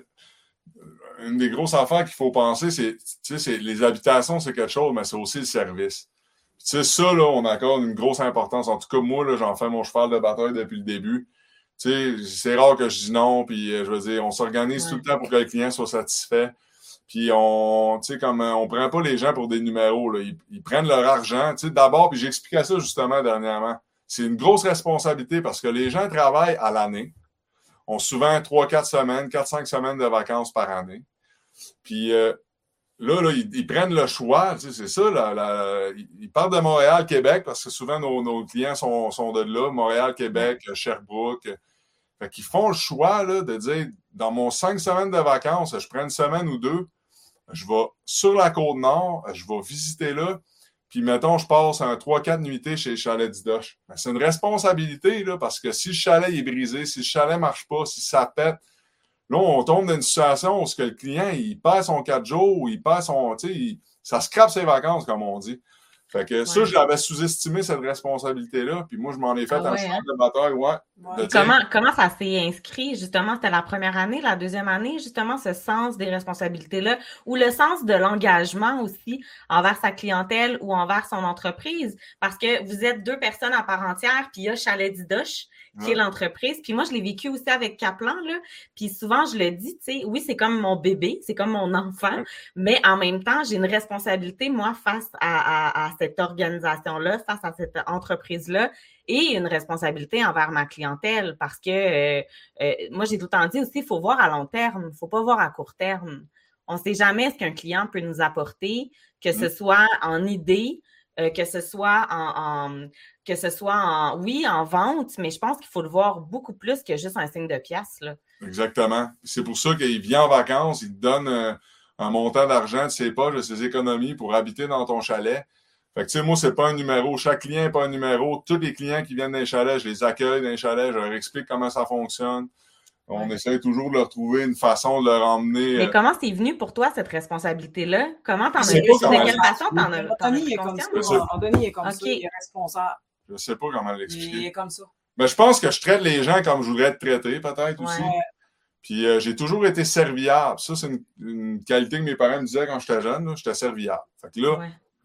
une des grosses affaires qu'il faut penser, c'est, tu sais, les habitations, c'est quelque chose, mais c'est aussi le service. Tu sais, ça, là, on accorde une grosse importance. En tout cas, moi, là, j'en fais mon cheval de bataille depuis le début. Tu sais, c'est rare que je dis non, puis je veux dire, on s'organise tout le temps pour que le client soit satisfait. Puis on, tu sais, comme on prend pas les gens pour des numéros, là. Ils, prennent leur argent. Tu sais, d'abord, puis j'expliquais ça justement dernièrement. C'est une grosse responsabilité parce que les gens travaillent à l'année. Ont souvent 3-4 semaines, 4-5 semaines de vacances par année. Puis euh, là, là ils, prennent le choix, tu sais, c'est ça. Ils partent de Montréal, Québec, parce que souvent nos, clients sont, sont de là, Montréal, Québec, Sherbrooke. Fait qu'ils font le choix là, de dire dans mon cinq semaines de vacances, je prends une semaine ou deux, je vais sur la côte nord, je vais visiter là, puis mettons, je passe un 3-4 nuitées chez le chalet d'Idoche. Ben, c'est une responsabilité, là, parce que si le chalet est brisé, si le chalet ne marche pas, si ça pète, là, on tombe dans une situation où que le client, il passe son 4 jours, ou il passe son, sais, ça scrape ses vacances, comme on dit. Fait que ça, je l'avais sous-estimé, cette responsabilité-là. Puis moi, je m'en ai fait ah un hein? de bataille, ouais. Comment, comment ça s'est inscrit, justement? C'était la première année, la deuxième année, justement, ce sens des responsabilités-là, ou le sens de l'engagement aussi envers sa clientèle ou envers son entreprise? Parce que vous êtes deux personnes à part entière, puis il y a Chalet Didoche, qui est l'entreprise. Puis moi, je l'ai vécu aussi avec Kaplan, là. Puis souvent, je le dis, tu sais, oui, c'est comme mon bébé, c'est comme mon enfant, mais en même temps, j'ai une responsabilité, moi, face à, à, cette organisation-là, face à cette entreprise-là, et une responsabilité envers ma clientèle parce que euh, euh, moi, j'ai tout le temps dit aussi, il faut voir à long terme, il ne faut pas voir à court terme. On ne sait jamais ce qu'un client peut nous apporter, que ce mmh. soit en idée, euh, que ce soit en, que ce soit en oui en vente, mais je pense qu'il faut le voir beaucoup plus que juste un signe de pièce. Là. Exactement. C'est pour ça qu'il vient en vacances, il te donne euh, un, montant d'argent de ses poches, de ses économies pour habiter dans ton chalet. Fait que tu sais, moi, c'est pas un numéro. Chaque client n'est pas un numéro. Tous les clients qui viennent d'un chalet, je les accueille d'un chalet, je leur explique comment ça fonctionne. On essaie toujours de leur trouver une façon de leur emmener. Mais euh, comment c'est venu pour toi, cette responsabilité-là? Comment t'en as pris? De quelle façon t'en as Anthony est comme ça. Anthony est comme ça. Il est responsable. Je sais pas comment l'expliquer. Il est comme ça. Mais je pense que je traite les gens comme je voudrais être traité, peut-être aussi. Puis euh, j'ai toujours été serviable. Ça, c'est une, qualité que mes parents me disaient quand j'étais jeune. J'étais serviable. Fait que là,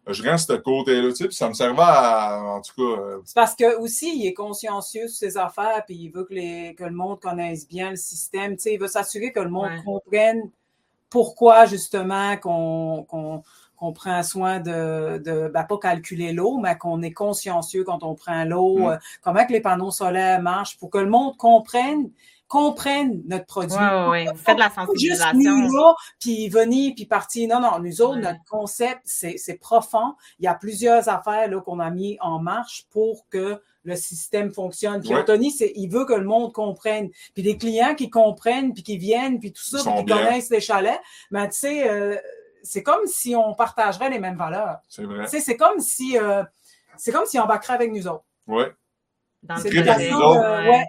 je reste ce côté-là, tu sais, puis ça me servait à, en tout cas. Euh, c'est parce que aussi, il est consciencieux sur ses affaires, puis il veut que, les, que le monde connaisse bien le système, tu sais, il veut s'assurer que le monde comprenne pourquoi, justement, qu'on qu'on prend soin de, de ben, pas calculer l'eau, mais qu'on est consciencieux quand on prend l'eau, mm. euh, comment que les panneaux solaires marchent, pour que le monde comprenne comprennent notre produit. Oui, oui, Vous faites de la sensibilisation. Juste nous, là, puis venir, puis partir. Non, non, nous autres, notre concept, c'est profond. Il y a plusieurs affaires là qu'on a mis en marche pour que le système fonctionne. Puis Anthony, c'est, il veut que le monde comprenne. Puis des clients qui comprennent, puis qui viennent, puis tout ça, puis qui connaissent les chalets. Mais tu sais, euh, c'est comme si on partagerait les mêmes valeurs. C'est vrai. Tu sais, c'est comme si, euh, c'est comme si on embarquerait avec nous autres. Oui. Dans c'est le nous autres. ouais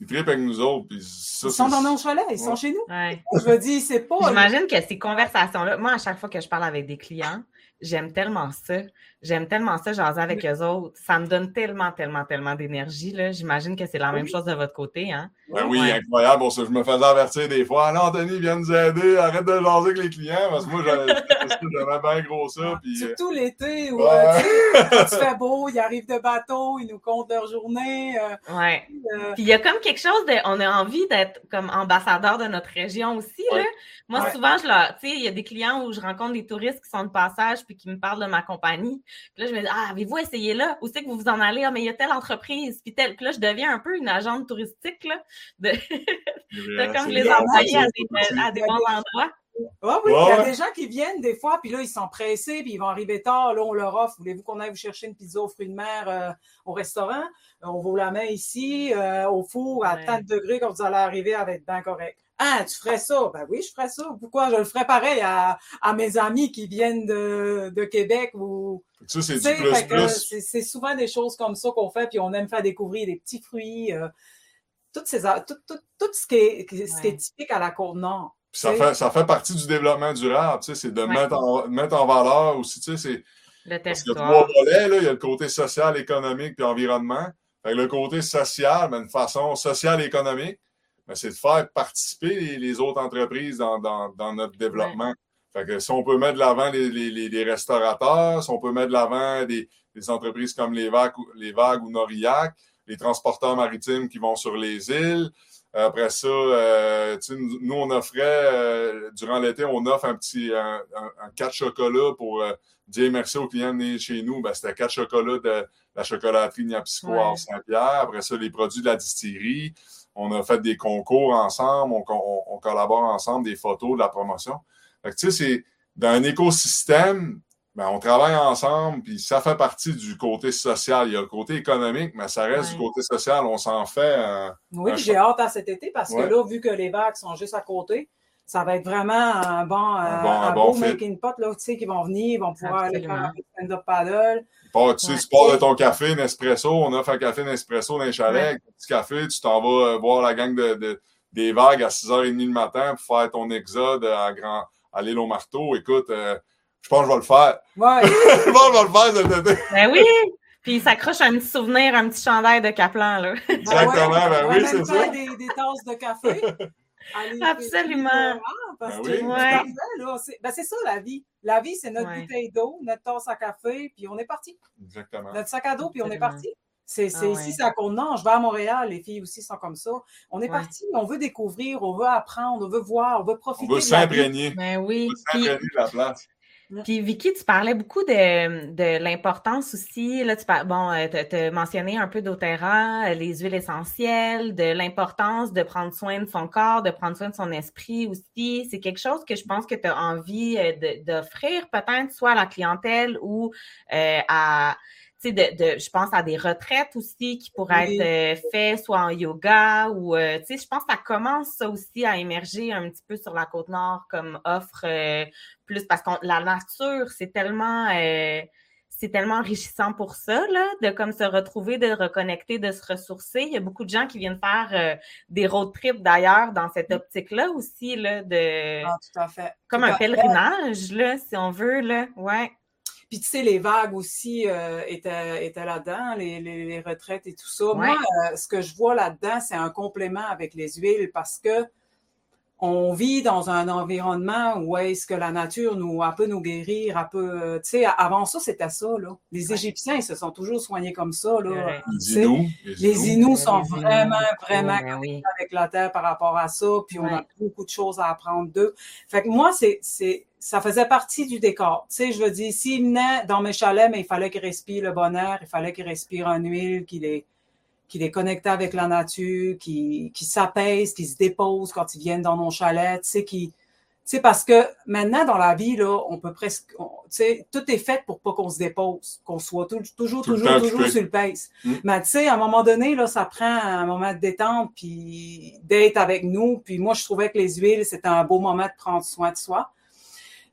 ils trippent avec nous autres. Puis ça, ils sont dans nos chalets, ils sont chez nous. Je veux dire, c'est pas. J'imagine que ces conversations-là, moi, à chaque fois que je parle avec des clients, j'aime tellement ça. J'aime tellement ça, jaser avec eux autres. Ça me donne tellement, tellement, tellement d'énergie. J'imagine que c'est la même chose de votre côté. Hein? Ben oui, incroyable. Bon, je me faisais avertir des fois. non, Anthony, viens nous aider. Arrête de jaser avec les clients. Parce que moi, j'avais bien gros ça. Puis, euh, Surtout l'été où ouais. tu fais *laughs* beau, ils arrivent de bateau, ils nous comptent leur journée. Euh, ouais. Euh, puis il y a comme quelque chose de. On a envie d'être comme ambassadeur de notre région aussi. Là. Moi, souvent, je tu sais, il y a des clients où je rencontre des touristes qui sont de passage puis qui me parlent de ma compagnie. Puis là, je me dis, ah, avez-vous essayé là? Où c'est que vous vous en allez? Ah, mais il y a telle entreprise, puis telle. Puis là, je deviens un peu une agente touristique, là, de, *laughs* de comme les envoyer à des, à des bons endroits. Ah oui, il y a des gens qui viennent des fois, puis là, ils sont pressés, puis ils vont arriver tard. Là, on leur offre, voulez-vous qu'on aille vous chercher une pizza aux fruits de mer euh, au restaurant? On vous la met ici, euh, au four, à tant de degrés, quand vous allez arriver, avec bien correct. Ah, tu ferais ça? Ben oui, je ferais ça. Pourquoi? Je le ferais pareil à, à mes amis qui viennent de, de Québec ou. Ça, c'est du plus, plus. C'est souvent des choses comme ça qu'on fait, puis on aime faire découvrir des petits fruits, euh, toutes ces, tout, tout, tout ce, qui est, ce qui est typique à la Côte-Nord. Ça fait, ça fait partie du développement durable, tu sais, c'est de mettre, en, mettre en valeur aussi, tu sais, c'est. Le Parce qu'il y a trois volets, là. Il y a le côté social, économique puis environnement. Fait le côté social, mais de façon sociale et économique, ben, c'est de faire participer les, autres entreprises dans, notre développement. Fait que si on peut mettre de l'avant les, restaurateurs, si on peut mettre de l'avant des, entreprises comme les Vagues, les Vagues ou Norillac, les transporteurs maritimes qui vont sur les îles. Après ça, euh, nous, on offrait, euh, durant l'été, on offre un petit un, un, quatre chocolats pour euh, dire merci aux clients venus chez nous. Ben, C'était quatre chocolats de la chocolaterie Niapisco à Saint-Pierre. Après ça, les produits de la distillerie on a fait des concours ensemble, on, collabore ensemble, des photos, de la promotion. tu sais, c'est dans un écosystème, ben, on travaille ensemble, puis ça fait partie du côté social. Il y a le côté économique, mais ça reste du côté social. On s'en fait. oui, j'ai hâte à cet été parce que là, vu que les vagues sont juste à côté, ça va être vraiment un bon, un, beau making pot, là, tu sais, qui vont venir, ils vont pouvoir aller faire un stand-up paddle. Tu sais, tu pars de ton café Nespresso, on offre un café Nespresso dans les chalets, avec un petit café, tu t'en vas euh, voir la gang de, des vagues à 6h30 le matin pour faire ton exode à, grand, à l'île au marteau. Écoute, euh, Je pense que je vais le faire. Ouais. *laughs* je pense que je vais le faire cet été. Ben oui! Puis il s'accroche un petit souvenir, un petit chandail de Kaplan, là. Exactement, Ah ben oui, c'est ça. Des, des tasses de café. *laughs* Absolument. parce Ben que oui. Ouais. c'est ben, c'est ça la vie. La vie, c'est notre Ouais. bouteille d'eau, notre tasse à café, puis on est parti. Exactement. Notre sac à dos, puis on est parti. C'est c'est Ah ici, ouais. c'est à Côte-Nord. Je vais à Montréal, les filles aussi sont comme ça. On est Ouais. parti, on veut découvrir, on veut apprendre, on veut voir, on veut On profiter veut de la vie. s'imprégner. Ben On oui. veut Puis, s'imprégner de la place. Puis Vicky, tu parlais beaucoup de, de l'importance aussi. Là, tu par... bon, tu as mentionné un peu d'Otera, euh, les huiles essentielles, de l'importance de prendre soin de son corps, de prendre soin de son esprit aussi. C'est quelque chose que je pense que tu as envie euh, d'offrir peut-être soit à la clientèle ou euh, à tu sais, de, de- je pense à des retraites aussi qui pourraient Oui. être euh, faites soit en yoga ou, euh, tu sais, je pense que ça commence ça aussi à émerger un petit peu sur la côte nord comme offre euh, plus parce que la nature, c'est tellement, euh, c'est tellement enrichissant pour ça, là, de comme se retrouver, de reconnecter, de se ressourcer. Il y a beaucoup de gens qui viennent faire euh, des road trips d'ailleurs dans cette optique-là aussi, là, de Ah, tout à fait. comme Tout un fait. pèlerinage, là, si on veut, là. Ouais. Puis tu sais, les vagues aussi euh, étaient, étaient là-dedans, les, les- les retraites et tout ça. Ouais. Moi, euh, ce que je vois là-dedans, c'est un complément avec les huiles parce que on vit dans un environnement où est-ce que la nature nous, elle peut nous guérir, elle peut, euh, tu sais, avant ça, c'était ça, là. Les Ouais. Égyptiens, ils se sont toujours soignés comme ça, là. Ouais. Les Tu sais, Inuits. Les Inuits sont vraiment, vraiment Ouais, ben oui. avec la terre par rapport à ça, puis on a beaucoup de choses à apprendre d'eux. Fait que moi, c'est, c'est, ça faisait partie du décor. Tu sais, je veux dire, s'ils venaient dans mes chalets, mais il fallait qu'ils respirent le bon air, il fallait qu'ils respirent une huile, qu'il est, qu'il est connecté avec la nature, qu'il s'apaisent, qu'ils se déposent quand ils viennent dans nos chalets, tu sais, qui tu sais, parce que maintenant, dans la vie, là, on peut presque, on- tu sais, tout est fait pour pas qu'on se dépose, qu'on soit tou- toujours, Tout toujours, temps toujours sur le pace. Mm. Mais tu sais, à un moment donné, là, ça prend un moment de détente, puis d'être avec nous. Puis moi, je trouvais que les huiles, c'était un beau moment de prendre soin de soi.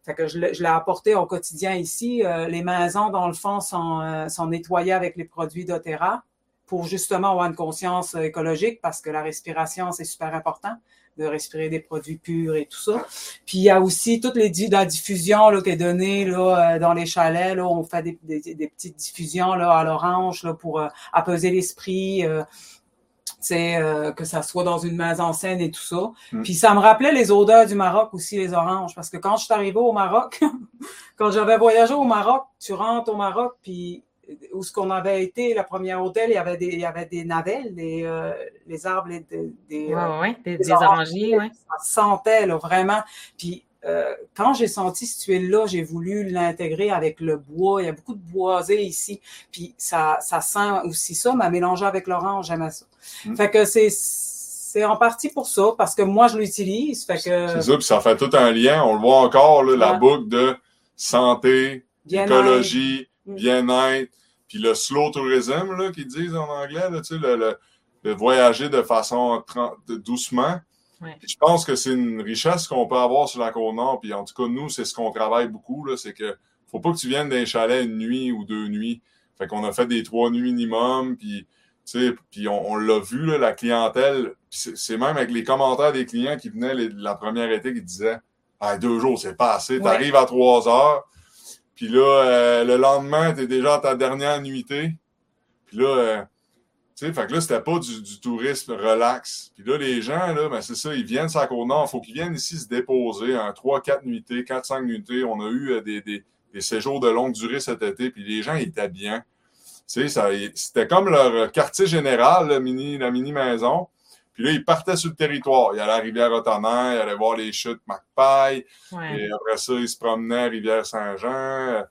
Fait que je l'ai apporté au quotidien ici. Euh, les maisons, dans le fond, sont, euh, sont nettoyées avec les produits d'Otera pour justement avoir une conscience euh, écologique parce que la respiration, c'est super important de respirer des produits purs et tout ça. Puis il y a aussi toute les, la diffusion là, qui est donnée là, euh, dans les chalets. Là, on fait des, des, des petites diffusions là, à l'orange là, pour euh, apaiser l'esprit. Euh, que ça soit dans une maison saine et tout ça. Mm. Puis ça me rappelait les odeurs du Maroc aussi, les oranges. Parce que quand je suis arrivée au Maroc, *laughs* quand j'avais voyagé au Maroc, tu rentres au Maroc, puis où ce qu'on avait été, le premier hôtel, il y avait des, il y avait des navelles, des, euh, les arbres, les- des, des, Ouais, euh, ouais, ouais. Des, des des orangers, ouais. ça sentait là, vraiment. Puis euh, quand j'ai senti cette huile-là, j'ai voulu l'intégrer avec le bois. Il y a beaucoup de boisé ici. Puis ça, ça sent aussi ça, mais mélangé avec l'orange, j'aimais ça. Mm. Fait que c'est c'est en partie pour ça, parce que moi, je l'utilise. Fait que C'est ça, puis ça fait tout un lien. On le voit encore, là, la boucle de santé, bien écologie, Mm. bien-être, puis le slow tourism, là, qu'ils disent en anglais, là, tu sais, le, le- le voyager de façon de- doucement. Ouais. Je pense que c'est une richesse qu'on peut avoir sur la Côte-Nord, puis en tout cas, nous, c'est ce qu'on travaille beaucoup, là, c'est que faut pas que tu viennes d'un chalet une nuit ou deux nuits. Fait qu'on a fait des trois nuits minimum, puis tu sais, puis on, on l'a vu, là, la clientèle, c'est même avec les commentaires des clients qui venaient les- la première été qui disaient Ah, deux jours, c'est pas assez. Ouais. T'arrives à trois heures, puis là, euh, le lendemain, t'es déjà à ta dernière nuitée. Puis là, euh, tu fait que là, c'était pas du, tourisme relax. Puis là, les gens, là, ben c'est ça, ils viennent sur Côte-Nord. Il faut qu'ils viennent ici se déposer. Un 3-4 nuitées, 4-5 nuitées. On a eu euh, des, des, séjours de longue durée cet été, puis les gens étaient bien. Tu sais, c'était comme leur quartier général, le mini, la mini-maison. Puis là, ils partaient sur le territoire. Ils allaient à Rivière-Ottonner, ils allaient voir les chutes Macpaille. Ouais. Et après ça, ils se promenaient à Rivière-Saint-Jean.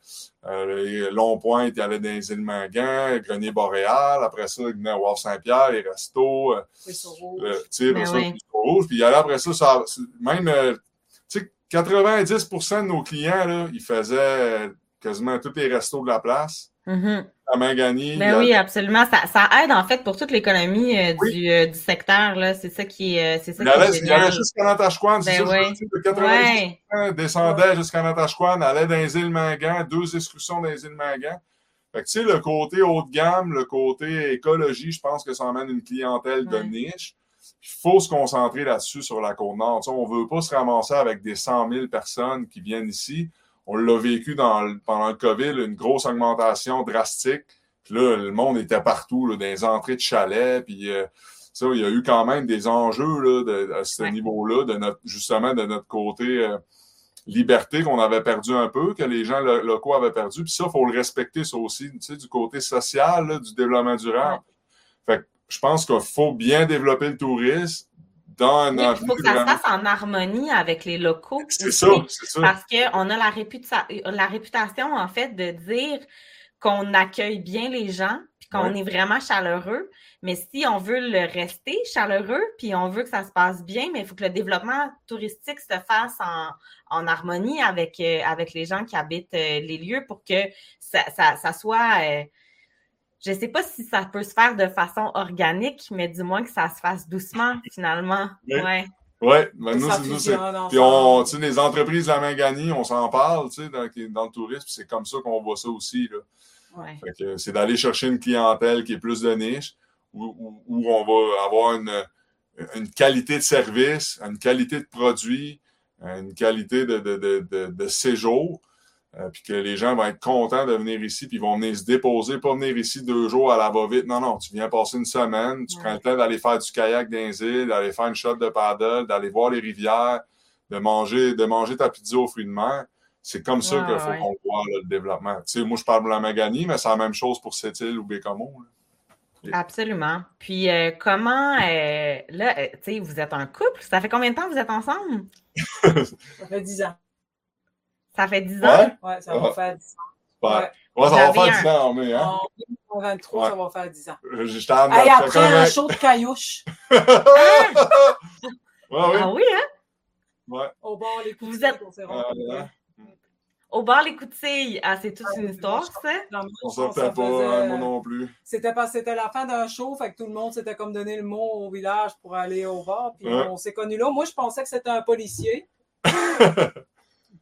Euh, Long-Point, ils allaient dans les îles Mangan, Grenier-Boréal. Après ça, ils venaient à Wharf-Saint-Pierre, les restos. euh, tu sais, Ben rouge. Puis il allait après ça, ça même, euh, tu sais, 90 de nos clients, là, ils faisaient euh, quasiment tous les restos de la place. Mhm. À. Ben oui, absolument. Ça, ça aide en fait pour toute l'économie euh, Oui. du, euh, du secteur. Là. C'est ça qui, euh, c'est ça Il est allait, il allait jusqu'à Natashquan, Ben dire, de 90 Ouais. descendait jusqu'à Natashquan, allait dans les îles Mangan, deux excursions dans les îles Mangan. Fait que, tu sais, le côté haut de gamme, le côté écologie, je pense que ça emmène une clientèle de Ouais. niche. Il faut se concentrer là-dessus sur la Côte-Nord. Tu sais, on ne veut pas se ramasser avec des 100 000 personnes qui viennent ici. On l'a vécu dans, pendant le COVID, une grosse augmentation drastique. Puis là, le monde était partout, là, les entrées de chalets. Puis euh, ça, il y a eu quand même des enjeux là, de, à ce niveau-là, de notre, justement de notre côté euh, liberté qu'on avait perdu un peu, que les gens locaux avaient perdu. Puis ça, il faut le respecter, ça aussi, tu sais, du côté social, du développement durable. Fait que je pense qu'il faut bien développer le tourisme, dans oui, il faut que ça se fasse en harmonie avec les locaux. C'est ça, c'est ça. Parce qu'on a la, la réputation, en fait, de dire qu'on accueille bien les gens, puis qu'on est vraiment chaleureux. Mais si on veut le rester chaleureux, puis on veut que ça se passe bien, mais il faut que le développement touristique se fasse en, en harmonie avec, euh, avec les gens qui habitent euh, les lieux pour que ça, ça, ça soit. Euh, je ne sais pas si ça peut se faire de façon organique, mais du moins que ça se fasse doucement, *laughs* finalement. Oui. Ouais. Oui, mais nous, c'est. Puis on, tu sais, les entreprises la main gagnée, on s'en parle, tu sais, dans, dans le tourisme, c'est comme ça qu'on voit ça aussi, là. Ouais. c'est d'aller chercher une clientèle qui est plus de niche, où, où, on va avoir une, une, qualité de service, une qualité de produit, une qualité de, de, de, de séjour, euh, puis que les gens vont être contents de venir ici, puis ils vont venir se déposer, pas venir ici deux jours à la va-vite. Non, non, tu viens passer une semaine, tu prends le temps d'aller faire du kayak dans les îles, d'aller faire une shot de paddle, d'aller voir les rivières, de manger, de manger ta pizza aux fruits de mer. C'est comme ça qu'il faut qu'on voit le développement. Tu sais, moi, je parle de la Maganie, mais c'est la même chose pour cette île ou Bécamo. Absolument. Puis euh, comment, euh, là, tu sais, vous êtes un couple, ça fait combien de temps que vous êtes ensemble? *laughs* *laughs* ça fait dix ans. Ça fait 10 ans? Oui, ça va faire 10 ans. Ouais. ouais. ça va faire 10 ans, mais, hein? En 2023, ça va faire 10 ans. J'étais en Et après un show de caillouche. *laughs* ouais, oui. Ah oui, hein? Ouais. Au bord, les coups Vous êtes... Au bar les coutilles, ah, c'est toute une histoire, ça? On sortait pas, hein, moi non plus. C'était pas, c'était la fin d'un show, fait que tout le monde s'était comme donné le mot au village pour aller au bar, puis on s'est connus là. Moi, je pensais que c'était un policier. *laughs*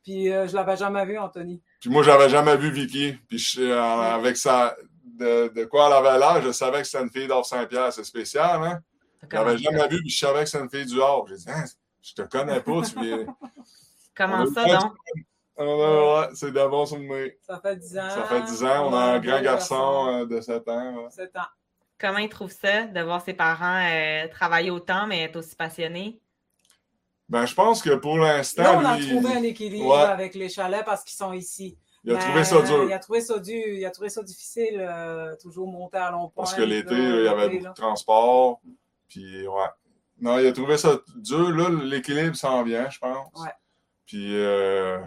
Puis euh, je l'avais jamais vu, Anthony. Puis moi, j'avais jamais vu Vicky. Puis je, euh, avec ça, de, de, quoi elle avait l'air, je savais que c'était une fille d'Or Saint-Pierre. C'est spécial, hein? Je l'avais jamais vu, puis je savais que c'était une fille du Havre. J'ai dit, hein, je te connais pas, tu viens. *laughs* Comment ça, donc? ouais, c'est de bon souvenir. Ça fait 10 ans. Ça fait 10 ans. On, a un grand garçon, euh, de 7 ans. 7 ans. Comment il trouve ça de voir ses parents travailler autant, mais être aussi passionnés? Ben, je pense que pour l'instant. Là, on a trouvé un équilibre avec les chalets parce qu'ils sont ici. Il a trouvé ça dur. Il a trouvé ça dur. Il a trouvé ça difficile, euh, toujours monter à long point. Parce que l'été, il y avait beaucoup de transport. Puis, ouais. Non, il a trouvé ça dur. Là, l'équilibre s'en vient, je pense. Ouais. Puis. Euh...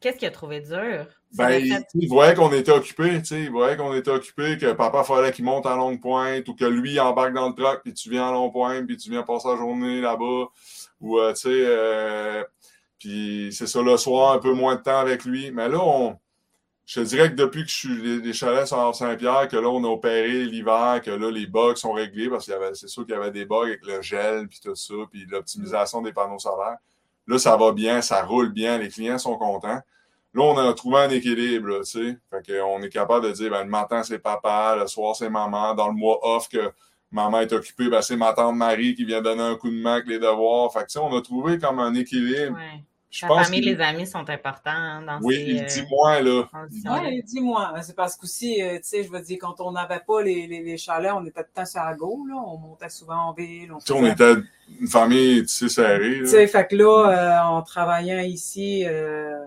Qu'est-ce qu'il a trouvé dur? Ben, il, voyait qu'on était occupé, tu sais. Il voyait qu'on était occupé, que papa fallait qu'il monte à longue pointe ou que lui embarque dans le truck, puis tu viens à long pointe, puis tu viens passer la journée là-bas. Ou, euh, tu sais, euh, puis c'est ça, le soir, un peu moins de temps avec lui. Mais là, on, je te dirais que depuis que je suis les, chalets sont Saint-Pierre, que là, on a opéré l'hiver, que là, les bugs sont réglés parce qu'il y avait, c'est sûr qu'il y avait des bugs avec le gel, puis tout ça, puis l'optimisation des panneaux solaires. Là, ça va bien, ça roule bien, les clients sont contents. Là, on a trouvé un équilibre, tu sais. Fait qu'on est capable de dire, ben, le matin, c'est papa, le soir, c'est maman. Dans le mois off, que maman est occupée, ben, c'est ma tante Marie qui vient donner un coup de main avec les devoirs. Fait que, on a trouvé comme un équilibre. Ouais. Je La famille, les amis sont importants hein, dans Oui, il dit moins, là. Oui, il dit moins. C'est parce qu'aussi, euh, tu sais, je veux dire, quand on n'avait pas les, les, les, chalets, on était tout le temps sur la go, là. On montait souvent en ville. On, on était une famille, tu sais, serrée. Tu sais, fait que là, euh, en travaillant ici, euh,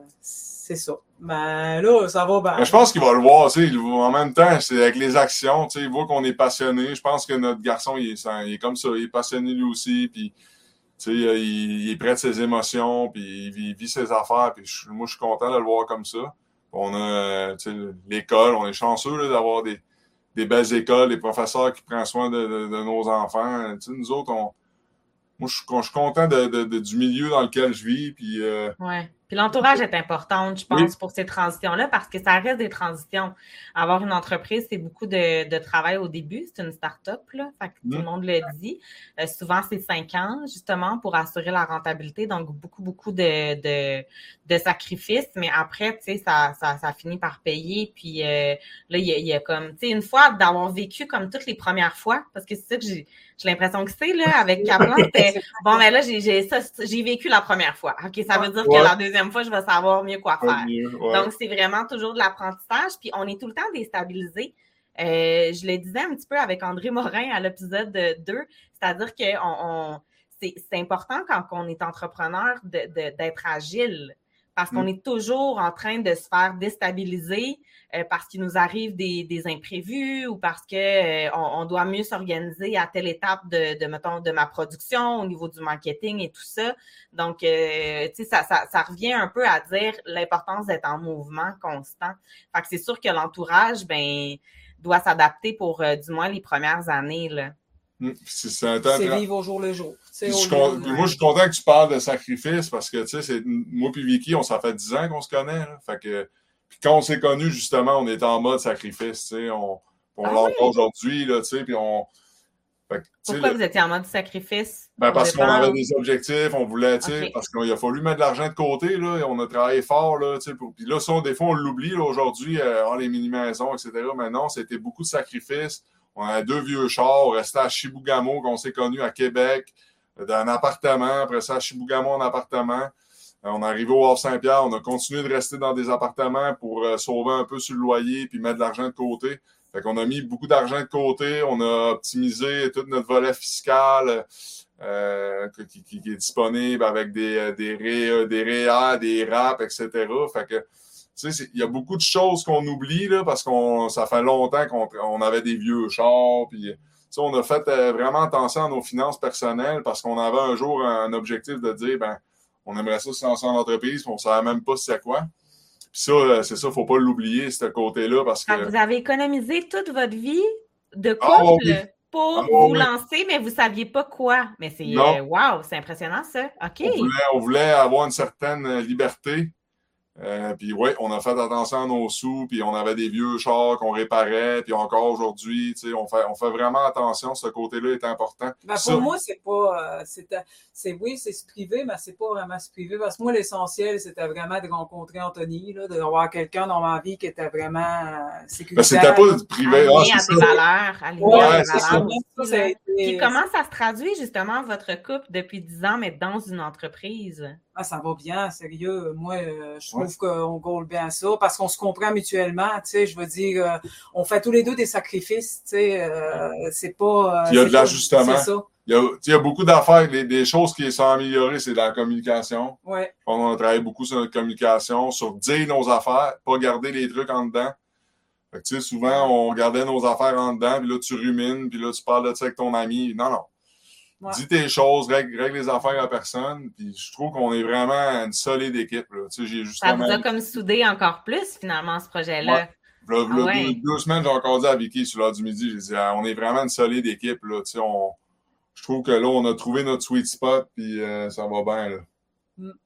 c'est ça. Ben là, ça va bien. je pense qu'il va le voir, tu sais. En même temps, c'est avec les actions, tu sais, il voit qu'on est passionné. Je pense que notre garçon, il est, il est comme ça, il est passionné lui aussi, puis tu sais, il, il, est près de ses émotions, puis il vit, ses affaires, puis moi, je suis content de le voir comme ça. On a, tu sais, l'école, on est chanceux d'avoir des, des belles écoles, des professeurs qui prennent soin de, de, de nos enfants. Tu sais, nous autres, on, moi, je, je suis content de, du milieu dans lequel je vis, puis... Euh, ouais puis l'entourage est important, je pense, pour ces transitions-là, parce que ça reste des transitions. Avoir une entreprise, c'est beaucoup de, de, travail au début. C'est une start-up, là. Fait que tout le monde le dit. Euh, souvent, c'est cinq ans, justement, pour assurer la rentabilité. Donc, beaucoup, beaucoup de, de, de sacrifices. Mais après, tu sais, ça, ça, ça finit par payer. Puis euh, là, il y, a, y a comme, tu sais, une fois d'avoir vécu comme toutes les premières fois, parce que c'est ça que j'ai j'ai l'impression que c'est, là, avec Kaplan, *laughs* bon, mais là, j'ai, j'ai, ça, j'ai vécu la première fois. OK, ça veut dire que la deuxième prochaine fois, je vais savoir mieux quoi faire. Donc, c'est vraiment toujours de l'apprentissage. Puis, on est tout le temps déstabilisé. Euh, je le disais un petit peu avec André Morin à l'épisode 2, c'est-à-dire que on, c'est important quand on est entrepreneur d'être agile parce qu'on mm. est toujours en train de se faire déstabiliser euh, parce qu'il nous arrive des, imprévus ou parce que euh, on, doit mieux s'organiser à telle étape de, de, mettons, de ma production au niveau du marketing et tout ça. Donc, euh, tu sais, ça, ça, ça, revient un peu à dire l'importance d'être en mouvement constant. Fait que c'est sûr que l'entourage, ben, doit s'adapter pour du moins les premières années, là. Mm. C'est vivre au jour le jour. moi, je suis content que tu parles de sacrifice parce que, tu sais, moi et Vicky, on s'en fait 10 ans qu'on se connaît. Fait que, puis quand on s'est connus, justement, on était en mode sacrifice, tu sais. On, on ah l'a aujourd'hui, là, tu sais, puis on... Pourquoi vous étiez en mode sacrifice? Ben parce qu'on avait des objectifs, on voulait, tu sais, parce qu'il a fallu mettre de l'argent de côté, là, et on a travaillé fort, là, tu sais. Puis là, ça, des fois, on l'oublie, aujourd'hui, euh, les mini-maisons, etc. Mais non, c'était beaucoup de sacrifices on a deux vieux chars, on restait à Chibougamau, qu'on s'est connu à Québec, d'un appartement. Après ça, à Chibougamau, en appartement. Euh, on est arrivé au Havre-Saint-Pierre. On a continué de rester dans des appartements pour euh, sauver un peu sur le loyer puis mettre de l'argent de côté. Fait qu'on a mis beaucoup d'argent de côté. On a optimisé tout notre volet fiscal euh, qui, est disponible avec des, des, des des RAP, etc. Fait que il y a beaucoup de choses qu'on oublie là, parce qu'on ça fait longtemps qu'on avait des vieux chars. Puis, on a fait euh, vraiment attention à nos finances personnelles parce qu'on avait un jour un objectif de dire ben, on aimerait ça se lancer en entreprise, puis on ne savait même pas c'est quoi. Puis ça, euh, c'est ça, il ne faut pas l'oublier, ce côté-là. parce que. vous avez économisé toute votre vie de ah, couple pour ah, vous lancer, mais vous ne saviez pas quoi. Mais c'est wow, c'est impressionnant ça. OK. on voulait avoir une certaine liberté euh, puis oui, on a fait attention à nos sous, puis on avait des vieux chars qu'on réparait, puis encore aujourd'hui, tu sais, on fait, on fait vraiment attention. Ce côté-là est important. Ben, pour moi, c'est pas, euh, c'est, oui, c'est se priver, mais c'est pas vraiment se priver. Parce que moi, l'essentiel, c'était vraiment de rencontrer Anthony, là, d'avoir quelqu'un dans ma vie qui était vraiment euh, sécuritaire. Ben, c'était pas de priver. Ah, à des valeurs. À ça. Puis comment ça se traduit justement votre couple depuis 10 ans, mais dans une entreprise? Ah, ça va bien, sérieux. Moi, euh, je trouve qu'on gaule bien ça parce qu'on se comprend mutuellement. Tu sais, je veux dire, euh, on fait tous les deux des sacrifices. Tu sais, euh, c'est pas. il y a de l'ajustement. Il, il y a, beaucoup d'affaires, des, choses qui sont améliorées, c'est la communication. Ouais. On a travaillé beaucoup sur notre communication, sur dire nos affaires, pas garder les trucs en dedans. Fait que, tu sais, souvent, on gardait nos affaires en dedans, puis là, tu rumines, puis là, tu parles de ça avec ton ami. Non, non. Dis tes choses, règle, les affaires à personne. Puis je trouve qu'on est vraiment une solide équipe. Là. Tu sais, j'ai justement... Ça vous a comme soudé encore plus, finalement, ce projet-là. Ouais. Ah deux, semaines, j'ai encore dit à Vicky sur l'heure du midi, j'ai dit, ah, on est vraiment une solide équipe. Là. Tu sais, on... Je trouve que là, on a trouvé notre sweet spot, puis euh, ça va bien. Là.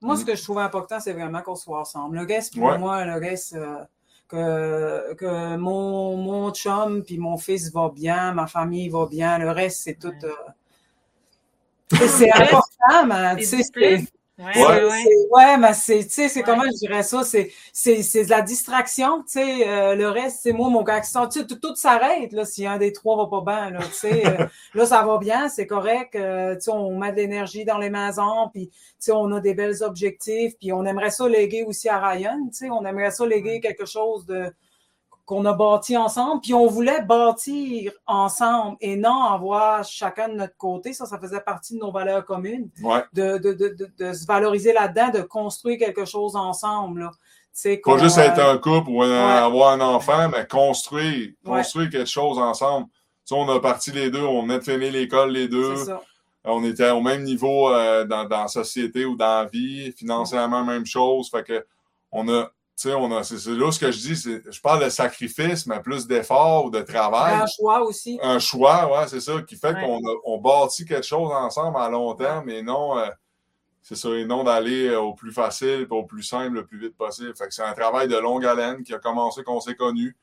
Moi, ce mm. que je trouve important, c'est vraiment qu'on soit ensemble. Le reste, pour moi, le reste, euh, que, que mon, mon chum puis mon fils va bien, ma famille va bien, le reste, c'est tout. Euh, c'est important, mais tu sais, Ouais, mais c'est, tu sais, c'est comment je dirais ça, c'est, c'est, c'est de la distraction, tu sais, euh, le reste, c'est moi, mon accent, tu sais, tout, s'arrête, là, si un des trois va pas bien, là, tu sais, euh, *laughs* là, ça va bien, c'est correct, euh, tu sais, on met de l'énergie dans les maisons, puis, tu sais, on a des belles objectifs, puis on aimerait ça léguer aussi à Ryan, tu sais, on aimerait ça léguer quelque chose de, qu'on a bâti ensemble, puis on voulait bâtir ensemble et non avoir chacun de notre côté. Ça, ça faisait partie de nos valeurs communes. De, de, de, de, se valoriser là-dedans, de construire quelque chose ensemble. Là. Pas juste être un couple ou avoir un enfant, mais construire, construire quelque chose ensemble. on a parti les deux, on venait de finir l'école les deux. On était au même niveau euh, dans, dans la société ou dans la vie, financièrement, même chose. Fait que on a tu sais, on a, c'est, là ce que je dis, c'est, je parle de sacrifice, mais plus d'effort ou de travail. Un choix aussi. Un choix, ouais, c'est ça, qui fait qu'on a, on bâtit quelque chose ensemble à long terme et non, euh, c'est ça, et non d'aller euh, au plus facile, au plus simple, le plus vite possible. Fait que c'est un travail de longue haleine qui a commencé qu'on s'est connu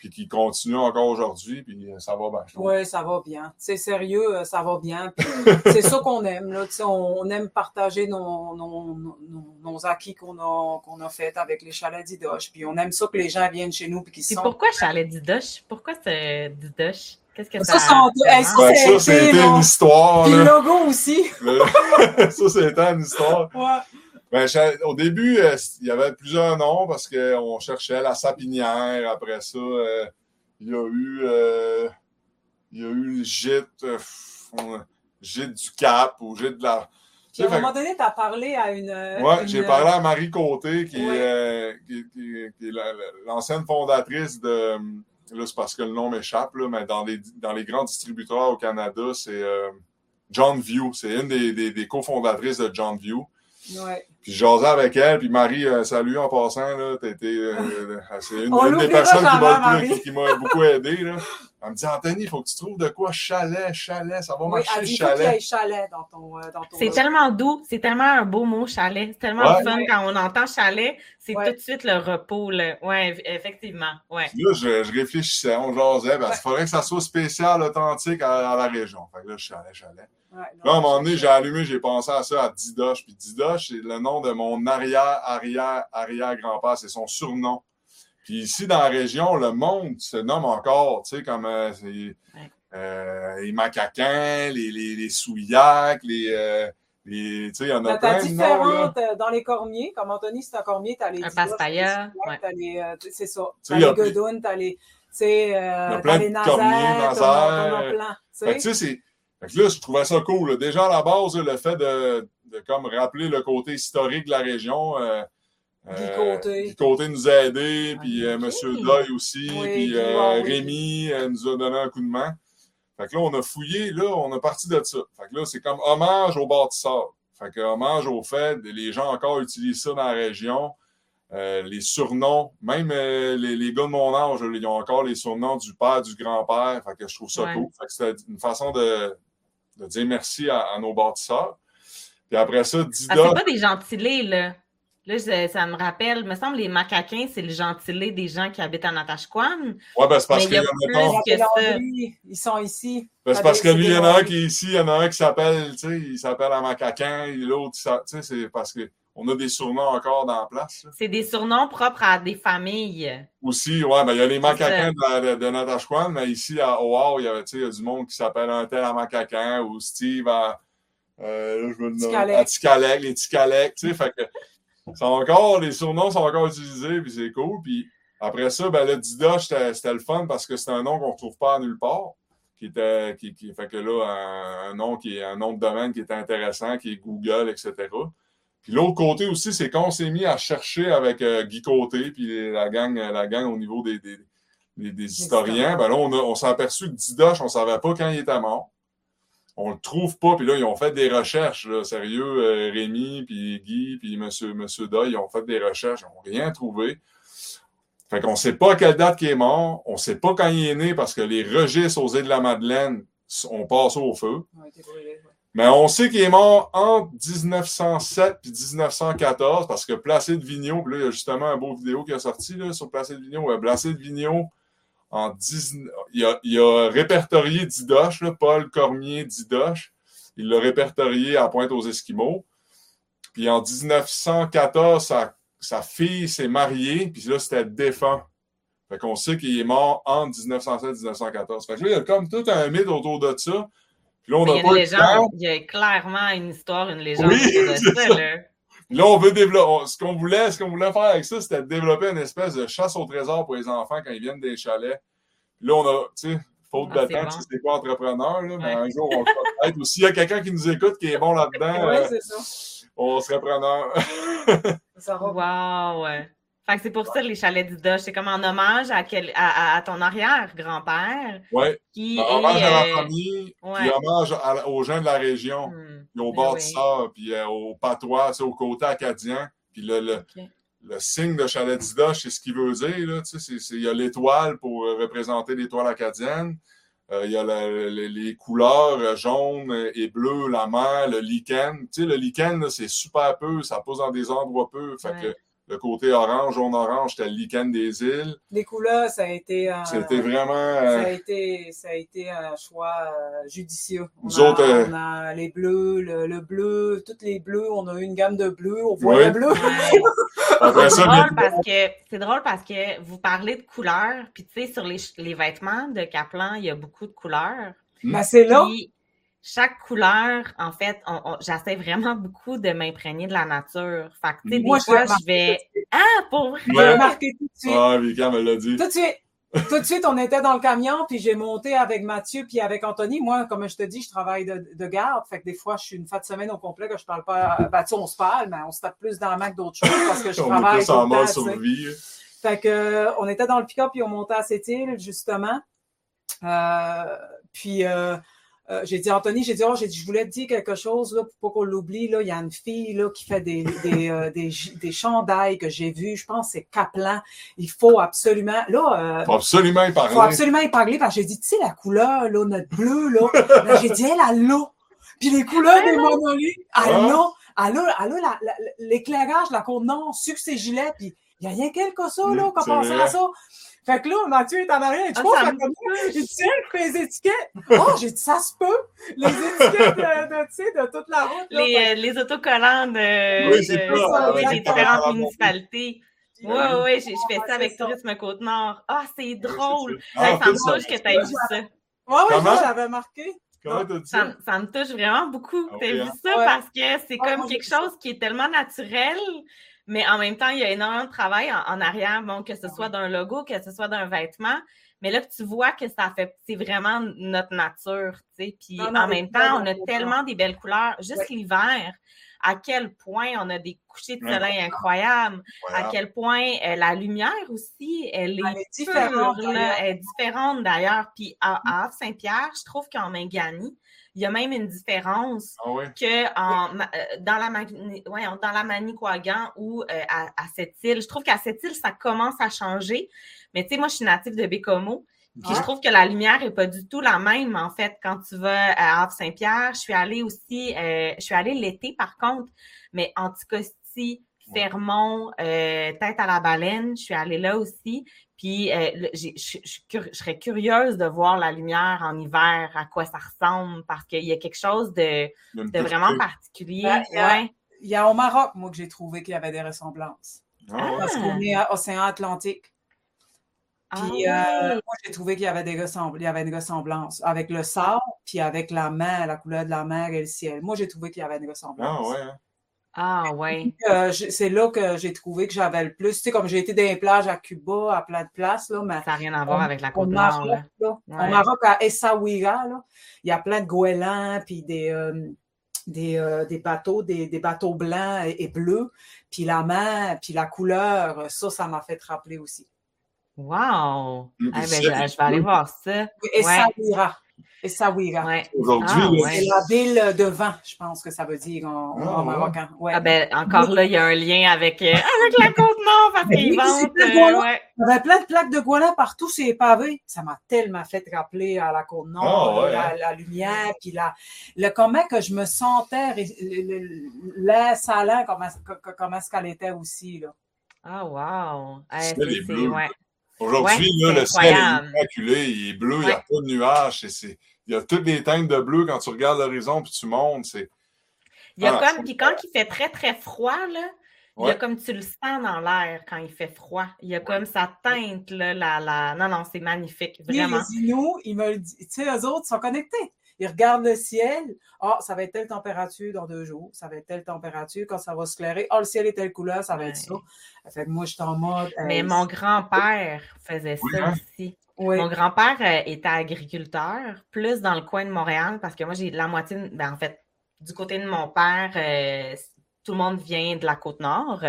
puis qui continue encore aujourd'hui, puis ça va bien. Oui, ça va bien. C'est sérieux, euh, ça va bien. *laughs* c'est ça qu'on aime. Là. On, aime partager nos, nos, nos, acquis qu'on a, qu'on a fait avec les chalets d'Idoche. Puis on aime ça que les gens viennent chez nous. Puis sont... pourquoi chalet d'Idoche? Pourquoi c'est d'Idoche? Qu'est-ce que ça, ça, ben, ça, c'était une histoire. Puis le logo aussi. ça, c'était une histoire. Ouais. Ben, au début, il y avait plusieurs noms parce qu'on cherchait la sapinière. Après ça, il y a eu, il y a eu le gîte, gîte du Cap ou gîte de la. à un moment donné, tu as parlé à une. Oui, j'ai parlé à Marie Côté, qui, est, l'ancienne fondatrice de. Là, c'est parce que le nom m'échappe, mais dans les, dans les grands distributeurs au Canada, c'est John View. C'est une des, des, des cofondatrices de John View. Ouais. Puis j'osais avec elle, puis Marie, euh, salut en passant, là, t'as été, euh, *laughs* c'est une, des personnes qui m'a, beaucoup aidé, là. *laughs* Elle me dit, Anthony, il faut que tu trouves de quoi chalet, chalet, ça va oui, marcher, elle dit, chalet. Chalet dans ton, euh, dans ton C'est tellement doux, c'est tellement un beau mot, chalet. C'est tellement fun quand on entend chalet, c'est tout de suite le repos, là. Ouais, effectivement, ouais. là, je, je, réfléchissais, on jasait, parce qu'il faudrait que ça soit spécial, authentique à, la région. Fait que là, chalet, chalet. là, à un moment donné, j'ai allumé, j'ai pensé à ça, à Didoche. Puis Didoche, c'est le nom de mon arrière, arrière, arrière grand-père. C'est son surnom. Puis ici, dans la région, le monde se nomme encore, tu sais, comme euh, euh, les macaquins, les, les, les souillacs, les. Euh, les tu sais, il y en a plein de noms, euh, dans les cormiers. Comme Anthony, c'est un cormier, tu as les. Un passe-paillard. Ouais. C'est ça. Tu as les godounes, tu as les. Tu sais, euh, t'as les nazaires. Fait tu sais, c'est. là, je trouvais ça cool. Déjà, à la base, le fait de, de comme rappeler le côté historique de la région. Euh, Guy Côté. Guy Côté nous a aidés, puis euh, M. Doyle aussi, puis euh, Rémi euh, nous a donné un coup de main. Fait que là, on a fouillé, là, on a parti de ça. Fait que là, c'est comme hommage aux bâtisseurs. Fait que hommage au fait, les gens encore utilisent ça dans la région. les surnoms, même les, les, gars de mon âge, ils ont encore les surnoms du père, du grand-père. Fait que je trouve ça cool. Fait que c'était une façon de, de dire merci à, nos bâtisseurs. Puis après ça, Dida... Ah, c'est pas des gentilés, là. Là, ça me rappelle, me semble, les macaquins, c'est le gentilé des gens qui habitent en Natashquan. Oui, ben c'est parce qu'il y, a, plus que ça. Ils sont ici. Ben, c'est parce que lui, il y en a un qui est ici, il y en a un qui s'appelle, tu sais, il s'appelle un macaquin, l'autre, tu sais, c'est parce qu'on a des surnoms encore dans la place. C'est des surnoms propres à des familles. Aussi, ouais, ben il y a les macaquins de, de, Natashquan, mais ici, à Oahu, il y a, il y a du monde qui s'appelle un tel à macaquin ou Steve à. Euh, là, je veux le nommer. À Ticalec, les Ticalec, tu sais, fait que encore, les surnoms sont encore utilisés, puis c'est cool. Puis après ça, ben, le Dida, c'était le fun parce que c'est un nom qu'on ne retrouve pas nulle part. Qui était, qui, fait que là, un, nom qui est un nom de domaine qui est intéressant, qui est Google, etc. Puis l'autre côté aussi, c'est qu'on s'est mis à chercher avec euh, Guy Côté, puis la gang, la gang au niveau des, des, des, historiens. Ben là, on, on s'est aperçu que Didoche, on ne savait pas quand il était mort on le trouve pas. Puis là, ils ont fait des recherches, là, sérieux, euh, Rémi, puis Guy, puis Monsieur, Monsieur Doyle, ils ont fait des recherches, ils n'ont rien trouvé. Fait qu'on ne sait pas à quelle date il est mort, on ne sait pas quand il est né parce que les registres aux îles de la Madeleine ont passé au feu. Mais on sait qu'il est mort entre 1907 et 1914 parce que Placide Vigneault, puis là, il y a justement un beau vidéo qui est sorti là, sur Placide Vigneault. Placide Vigneault, en il, a, il a répertorié Didoche, Paul Cormier Didoche. Il l'a répertorié à Pointe aux Esquimaux. Puis en 1914, sa, sa fille s'est mariée, puis là, c'était défunt. Fait qu'on sait qu'il est mort entre 1907 et 1914. Fait que là, il y a comme tout un mythe autour de ça. Puis là, on a pas légende, il y a clairement une histoire, une légende oui, autour de *laughs* ça. Là. Là, on veut développer. Ce qu'on voulait, ce qu'on voulait faire avec ça, c'était développer une espèce de chasse au trésor pour les enfants quand ils viennent des chalets. là, on a, tu sais, faute ah, de temps, tu sais, c'est pas entrepreneur, là, mais un jour, on va *laughs* peut-être. Ou s'il y a quelqu'un qui nous écoute qui est bon là-dedans, *laughs* ouais, euh, ça. on serait preneur. *laughs* ça va. Wow, ouais. Fait que c'est pour ça les chalets d'Idoche. C'est comme en hommage à, quel, à, à ton arrière-grand-père. Oui. Qui hommage à la famille, ouais. puis hommage aux gens de la région. Hmm. Puis au bord de ça, puis euh, au patois, au côté acadien. Puis le, le, le signe de chalet d'Idoche, c'est ce qu'il veut dire. Là, il y a l'étoile pour représenter l'étoile acadienne. Euh, il y a les couleurs jaune et bleu, la mer, le lichen. Tu sais, le lichen, c'est super peu, ça pousse dans des endroits peu. Fait que le côté orange, jaune-orange, c'était le lichen des îles. Les couleurs, ça a été un, C'était vraiment. Ça, a été, ça a été un choix euh, judicieux. On Nous a, autres, euh, on a les bleus, le, bleu, toutes les bleus, on a eu une gamme de bleus, on voit le bleu. c'est drôle, parce que, c'est drôle parce que vous parlez de couleurs, puis tu sais, sur les, les vêtements de Kaplan, il y a beaucoup de couleurs. Ben, c'est là. Chaque couleur, en fait, j'essaie vraiment *laughs* beaucoup de m'imprégner de la nature. Fait que, tu sais, des fois, je vais. Ah, pour vrai! Ouais. remarqué tout de suite. Ah, Vika me l'a dit. Tout de suite. tout de suite, on était dans le camion, puis j'ai monté avec Mathieu puis avec Anthony. Moi, comme je te dis, je travaille de, de garde. Fait que des fois, je suis une fois de semaine au complet que je parle pas. Ben, tu on se parle, mais on se tape plus dans la mac d'autres choses parce que je *coughs* travaille. on est plus en mode survie. Fait que, on était dans le pick-up puis on montait à cette île, justement. Euh, puis, euh, euh, j'ai dit, Anthony, j'ai dit, oh, j'ai dit, je voulais te dire quelque chose, là, pour pas qu'on l'oublie, là. Il y a une fille, là, qui fait des, des, euh, *laughs* des, des, chandails que j'ai vus. Je pense que c'est Kaplan. Il faut absolument, là. Euh, faut absolument y parler. Faut absolument y parler parce que j'ai dit, tu sais, la couleur, là, notre bleu, là. *laughs* j'ai dit, elle a l'eau. Puis les couleurs des monolithes, elle a, elle a, elle a l'éclairage, la côte nord, succès gilet, puis il y a rien qu'elle que ça, là, qu'on pense à ça. Fait que là, Mathieu est en arrière, il dit, oh, ça il dit, les étiquettes. Oh, j'ai dit, ça se peut. Les étiquettes de, tu sais, de toute la route. les, euh, les autocollants de, oui, de, des différentes municipalités. Oui, oui, je fais ça avec Tourisme Côte-Nord. Ah, c'est drôle. Ah, ça me touche que tu aies vu ça. Oui, oui, j'avais marqué. Ça, ça, me touche vraiment beaucoup. Ah tu as vu hein? ça parce que c'est comme quelque chose qui est tellement naturel mais en même temps, il y a énormément de travail en, arrière, bon, que ce soit d'un logo, que ce soit d'un vêtement. Mais là, tu vois que ça fait, c'est vraiment notre nature, tu sais. Puis en même temps, on a tellement des belles couleurs. Juste l'hiver, à quel point on a des couchers de soleil incroyables, à quel point euh, la lumière aussi, elle est, différente. elle est différente d'ailleurs. Puis à, à Saint-Pierre, je trouve qu'en Mingani, il y a même une différence ah que en, euh, dans, la, ouais, dans la Manicouagan ou euh, à, cette île. Je trouve qu'à cette île, ça commence à changer. Mais tu sais, moi, je suis native de Bécomo. Puis je trouve que la lumière est pas du tout la même, en fait, quand tu vas à Havre-Saint-Pierre. Je suis allée aussi, euh, je suis allée l'été, par contre, mais Anticosti, Fermont, Tête à la baleine, je suis allée là aussi. Puis euh, je serais curieuse de voir la lumière en hiver, à quoi ça ressemble, parce qu'il y a quelque chose de, vraiment particulier. Ben, il, y a, au Maroc, moi, que j'ai trouvé qu'il y avait des ressemblances. Ah. Parce qu'on est à Océan Atlantique. Puis ah, euh, moi, j'ai trouvé qu'il y avait des il y avait une ressemblance avec le sable, puis avec la mer, la couleur de la mer et le ciel. Moi, j'ai trouvé qu'il y avait une ressemblance. Ah ouais. Ah ouais. Euh, c'est là que j'ai trouvé que j'avais le plus. Tu sais, comme j'ai été dans les plages à Cuba, à plein de places, là, mais. Ça n'a rien à voir avec la côte nord, là. Au Maroc, à Essaouira, là, il y a plein de goélands, puis des, euh, des, euh, des, bateaux, des, des, bateaux blancs et, bleus. Puis la mer, puis la couleur, ça, ça m'a fait rappeler aussi. Wow! Eh ben, je, vais aller voir ça. Essaouira. Essaouira. Ouais. Aujourd'hui, ah, c'est la ville de vent, je pense que ça veut dire en, ah, marocain. Ouais. Ah ben, encore là, il y a un lien avec, euh, *laughs* avec la côte nord parce qu'ils vendent. Euh, ouais. Il y avait plein de plaques de Gouala partout sur les pavés. Ça m'a tellement fait rappeler à la côte nord, ah, la, la, lumière, puis la, le comment que je me sentais, l'air salin, comment, comment est-ce qu'elle était aussi. Là. Ah, wow! c'est, ouais. Aujourd'hui, le ciel est immaculé, il est bleu, il n'y a pas de nuages. il y a toutes les teintes de bleu quand tu regardes l'horizon puis tu montes. C'est... Il y a ah, comme, puis quand il fait très, très froid, là, il y a comme tu le sens dans l'air quand il fait froid. Il y a comme sa teinte, là, la, la... Non, non, c'est magnifique, vraiment. Les Inuits, ils me le disent. Tu sais, eux autres sont connectés ils regardent le ciel. Ah, ça va être telle température dans deux jours. Ça va être telle température quand ça va se clairer. Ah, le ciel est telle couleur, ça va être ça. Fait moi, je suis en mode. Mais mon grand-père faisait ça hein? aussi. Mon grand-père euh, était agriculteur, plus dans le coin de Montréal, parce que moi, j'ai la moitié, ben, en fait, du côté de mon père, euh, tout le monde vient de la côte nord.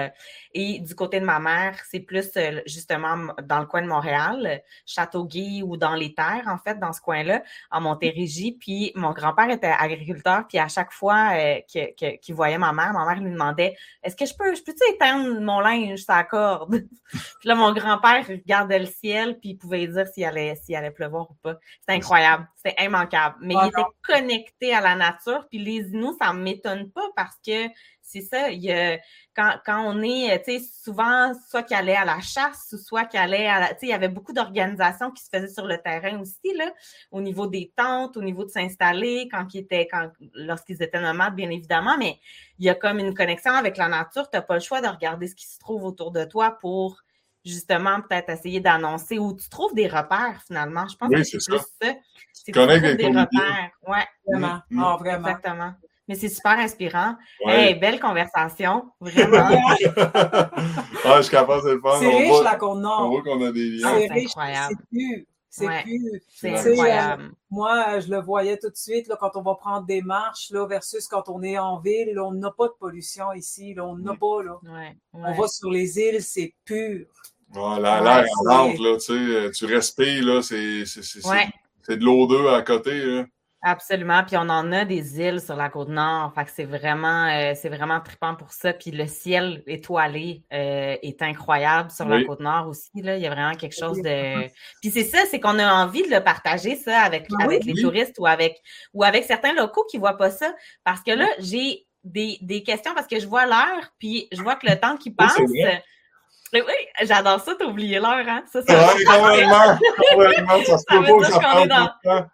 Et du côté de ma mère, c'est plus euh, justement dans le coin de Montréal, Châteauguay ou dans les terres, en fait, dans ce coin-là, en Montérégie. Puis mon grand-père était agriculteur, puis à chaque fois euh, qu'il voyait ma mère, ma mère lui demandait Est-ce que je peux, je peux-tu éteindre mon linge, ça accorde? *laughs* puis là, mon grand-père regardait le ciel, puis il pouvait dire s'il allait, s'il allait pleuvoir ou pas. C'était incroyable, c'était immanquable. Mais il était connecté à la nature, puis les Inuits, ça ne m'étonne pas parce que c'est ça. Il y a, quand, quand on est, tu sais, souvent, soit qu'il allait à la chasse, ou soit qu'il allait à la, tu sais, il y avait beaucoup d'organisations qui se faisaient sur le terrain aussi, là, au niveau des tentes, au niveau de s'installer, quand ils étaient, quand, lorsqu'ils étaient nomades, bien évidemment, mais il y a comme une connexion avec la nature. Tu n'as pas le choix de regarder ce qui se trouve autour de toi pour justement peut-être essayer d'annoncer où tu trouves des repères finalement. Je pense Oui, que c'est plus ça. ça. C'est des repères. Ouais, Vraiment. Mm. Ah, vraiment. exactement. Mais c'est super inspirant. Ouais. Hey, belle conversation, vraiment. *laughs* ah, je suis capable de le faire. C'est riche, voit- la Côte On voit qu'on a des liens. C'est c'est riche, incroyable. c'est pur. C'est Ouais. C'est incroyable. Moi, je le voyais tout de suite là, quand on va prendre des marches là, versus quand on est en ville. là, on n'a pas de pollution ici. Là, on n'a pas. Là. Ouais, On va sur les îles, c'est pur. Voilà, Ouais, l'air rentre, là, tu sais, euh, tu respires, là, c'est c'est- c'est- Ouais. c'est de l'eau d'eux à côté, là. Absolument. Puis on en a des îles sur la côte nord. Fait que c'est vraiment, euh, c'est vraiment trippant pour ça. Puis le ciel étoilé euh, est incroyable sur la Oui. côte nord aussi. Là. Il y a vraiment quelque chose de. Puis c'est ça, c'est qu'on a envie de le partager, ça, avec, Ah oui, avec les oui. touristes ou avec ou avec certains locaux qui voient pas ça. Parce que là, j'ai des, des questions parce que je vois l'heure, puis je vois que le temps qui Oui, passe. Mais oui, j'adore ça, t'as oublié l'heure, hein? Ça, ça, Ouais, complètement, complètement, ça se Ça peut pas ça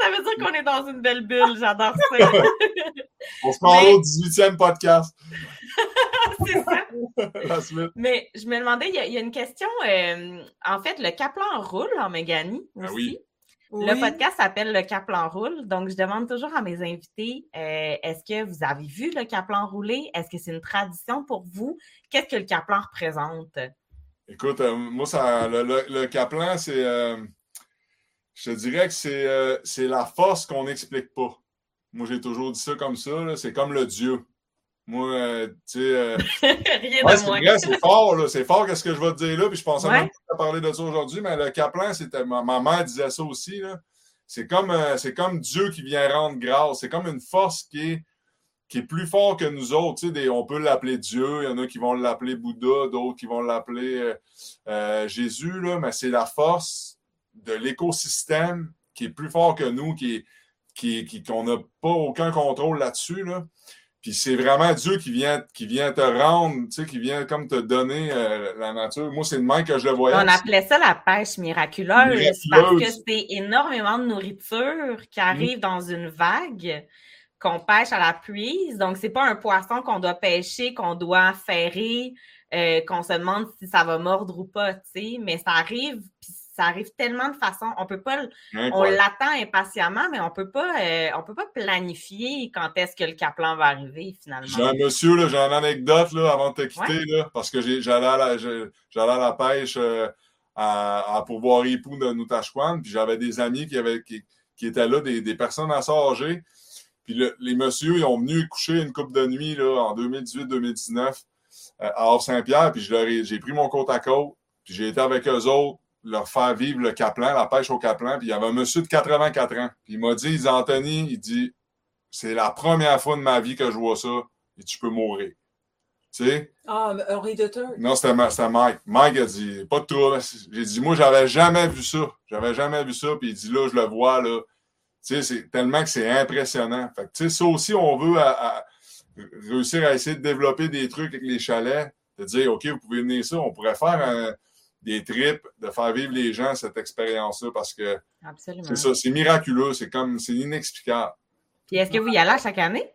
ça veut dire qu'on est dans une belle bulle. J'adore ça. *laughs* On se parle Mais- au 18e podcast, *laughs* c'est ça. *laughs* la suite. Mais je me demandais, il y a, il y a une question. euh, en fait, le Caplan roule en Méganie aussi. Ah oui. Le Oui. podcast s'appelle Le Caplan roule. Donc, je demande toujours à mes invités euh, est-ce que vous avez vu le Caplan rouler? Est-ce que c'est une tradition pour vous? Qu'est-ce que le Caplan représente? Écoute, euh, moi, ça, le, le, le Kaplan, c'est. Je te dirais que c'est euh, c'est la force qu'on n'explique pas. Moi, j'ai toujours dit ça comme ça. C'est comme le Dieu. Moi, euh, tu sais. euh, *laughs* Rien ouais, de c'est moins. c'est fort, là. C'est fort, qu'est-ce que je vais te dire là. Puis je pensais Ouais. même pas parler de ça aujourd'hui, mais le Kaplan, c'était. Ma, ma mère disait ça aussi. C'est comme, euh, c'est comme Dieu qui vient rendre grâce. C'est comme une force qui est, qui est plus fort que nous autres. Des- on peut l'appeler Dieu, il y en a qui vont l'appeler Bouddha, d'autres qui vont l'appeler Jésus, là, mais c'est la force de l'écosystème qui est plus fort que nous, qui est, qui, qui- qu'on n'a pas aucun contrôle là-dessus. Là. Puis c'est vraiment Dieu qui vient, qui vient te rendre, tu sais, qui vient comme te donner euh, la nature. Moi, c'est le même que je le voyais. On appelait ça la pêche miraculeuse, parce que c'est énormément de nourriture qui arrive dans une vague qu'on pêche à la puise. Donc, c'est pas un poisson qu'on doit pêcher, qu'on doit ferrer, euh, qu'on se demande si ça va mordre ou pas, tu sais. Mais ça arrive, puis ça arrive tellement de façons. On peut pas, on l'attend impatiemment, mais on peut pas, euh, on peut pas planifier quand est-ce que le caplan va arriver J'ai un finalement. monsieur, là, j'ai une anecdote là, avant de te quitter, là, parce que j'allais à la, j'allais à la pêche euh, à, à Pourvoirie Pou de Noutachouane, puis j'avais des amis qui, avaient, qui, qui étaient là, des, des personnes assez âgées. Puis le- les messieurs, ils ont venu coucher une coupe de nuit là, en 2018-2019 euh, à Havre-Saint-Pierre, puis j'ai pris mon côte à côte, puis j'ai été avec eux autres leur faire vivre le Caplan, la pêche au Caplan, puis il y avait un monsieur de 84 ans, puis il m'a dit, il dit, Anthony, il dit, c'est la première fois de ma vie que je vois ça, et tu peux mourir. Tu sais? Ah, Henri de. Non, c'était Mike. Mike a dit, pas de trouble. J'ai dit, moi, j'avais jamais vu ça. J'avais jamais vu ça. Puis il dit, là, je le vois, là. Tu sais, c'est tellement que c'est impressionnant. Fait que, tu sais, ça aussi, on veut à- à réussir à essayer de développer des trucs avec les chalets, de dire, OK, vous pouvez venir ça. On pourrait faire un- des trips, de faire vivre les gens cette expérience-là parce que c'est ça, c'est miraculeux. C'est comme, c'est inexplicable. Puis est-ce que vous y allez à chaque année?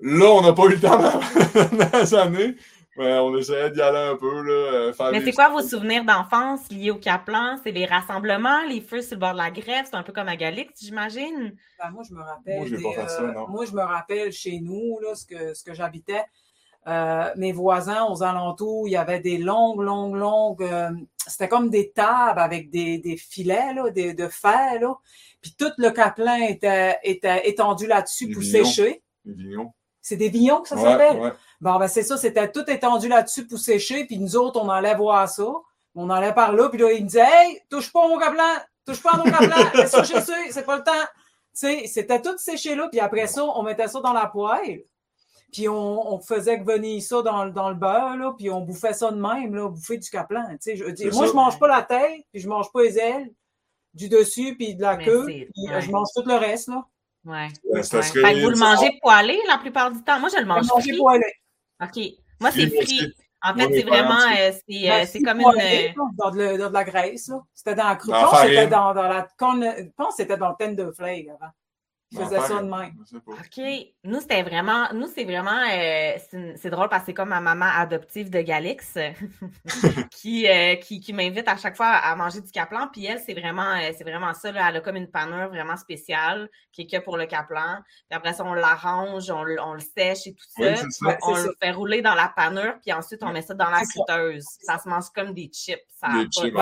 Là, on n'a pas eu le temps *laughs* dans les années. Mais on essayait d'y aller un peu, là. euh, faire Mais c'est quoi vos souvenirs d'enfance liés au Caplan? C'est les rassemblements, les feux sur le bord de la grève? C'est un peu comme à Galix, j'imagine? Ben, moi, je me rappelle. Moi, j'ai des, pas fait ça, euh, non. moi, je me rappelle chez nous, là, ce que, ce que j'habitais. Euh, mes voisins aux alentours, il y avait des longues, longues, longues. euh, C'était comme des tables avec des, des filets là, des, de fer. Là. Puis tout le caplin était, était étendu là-dessus Des pour vignons. sécher. C'est des vignons que ça s'appelle? ouais. Bon, ben c'est ça, c'était tout étendu là-dessus pour sécher, puis nous autres, on allait voir ça. On allait par là, puis là, il me disait Hey, touche pas à mon caplan, touche pas à mon caplan, laisse c'est pas le temps. Tu sais, c'était tout séché là, puis après ça, on mettait ça dans la poêle. Puis on, on faisait venir ça dans, le- dans le beurre, là, puis on bouffait ça de même, là, bouffer du caplan. Tu sais, je moi, ça. je mange pas la tête, puis je mange pas les ailes, du dessus, puis de la Mais queue, puis euh, ouais. je mange tout le reste, là. Ouais. Ça Fait vous le mangez poêlé la plupart du temps? Moi, je le mange Je mange frit. poêlé. OK. Moi, c'est Frit. En fait, c'est vraiment, euh, c'est euh, c'est comme poêlé, une... Dans de, dans de la graisse, là. C'était dans la que c'était dans, dans la. Je pense que c'était dans le tender flake avant. Il faisait ça de même. OK. Nous, c'était vraiment. Nous, c'est vraiment. Euh, c'est drôle parce que c'est comme ma maman adoptive de Galix *laughs* qui, euh, qui, qui m'invite à chaque fois à manger du caplan. Puis elle, c'est vraiment, euh, c'est vraiment ça. Là. Elle a comme une panure vraiment spéciale qui est que pour le caplan. Puis après ça, on l'arrange, on, on, le sèche et tout ça. on le fait rouler dans la panure. Puis ensuite, on met ça dans la friteuse. Ça se mange comme des chips. Ça des chips.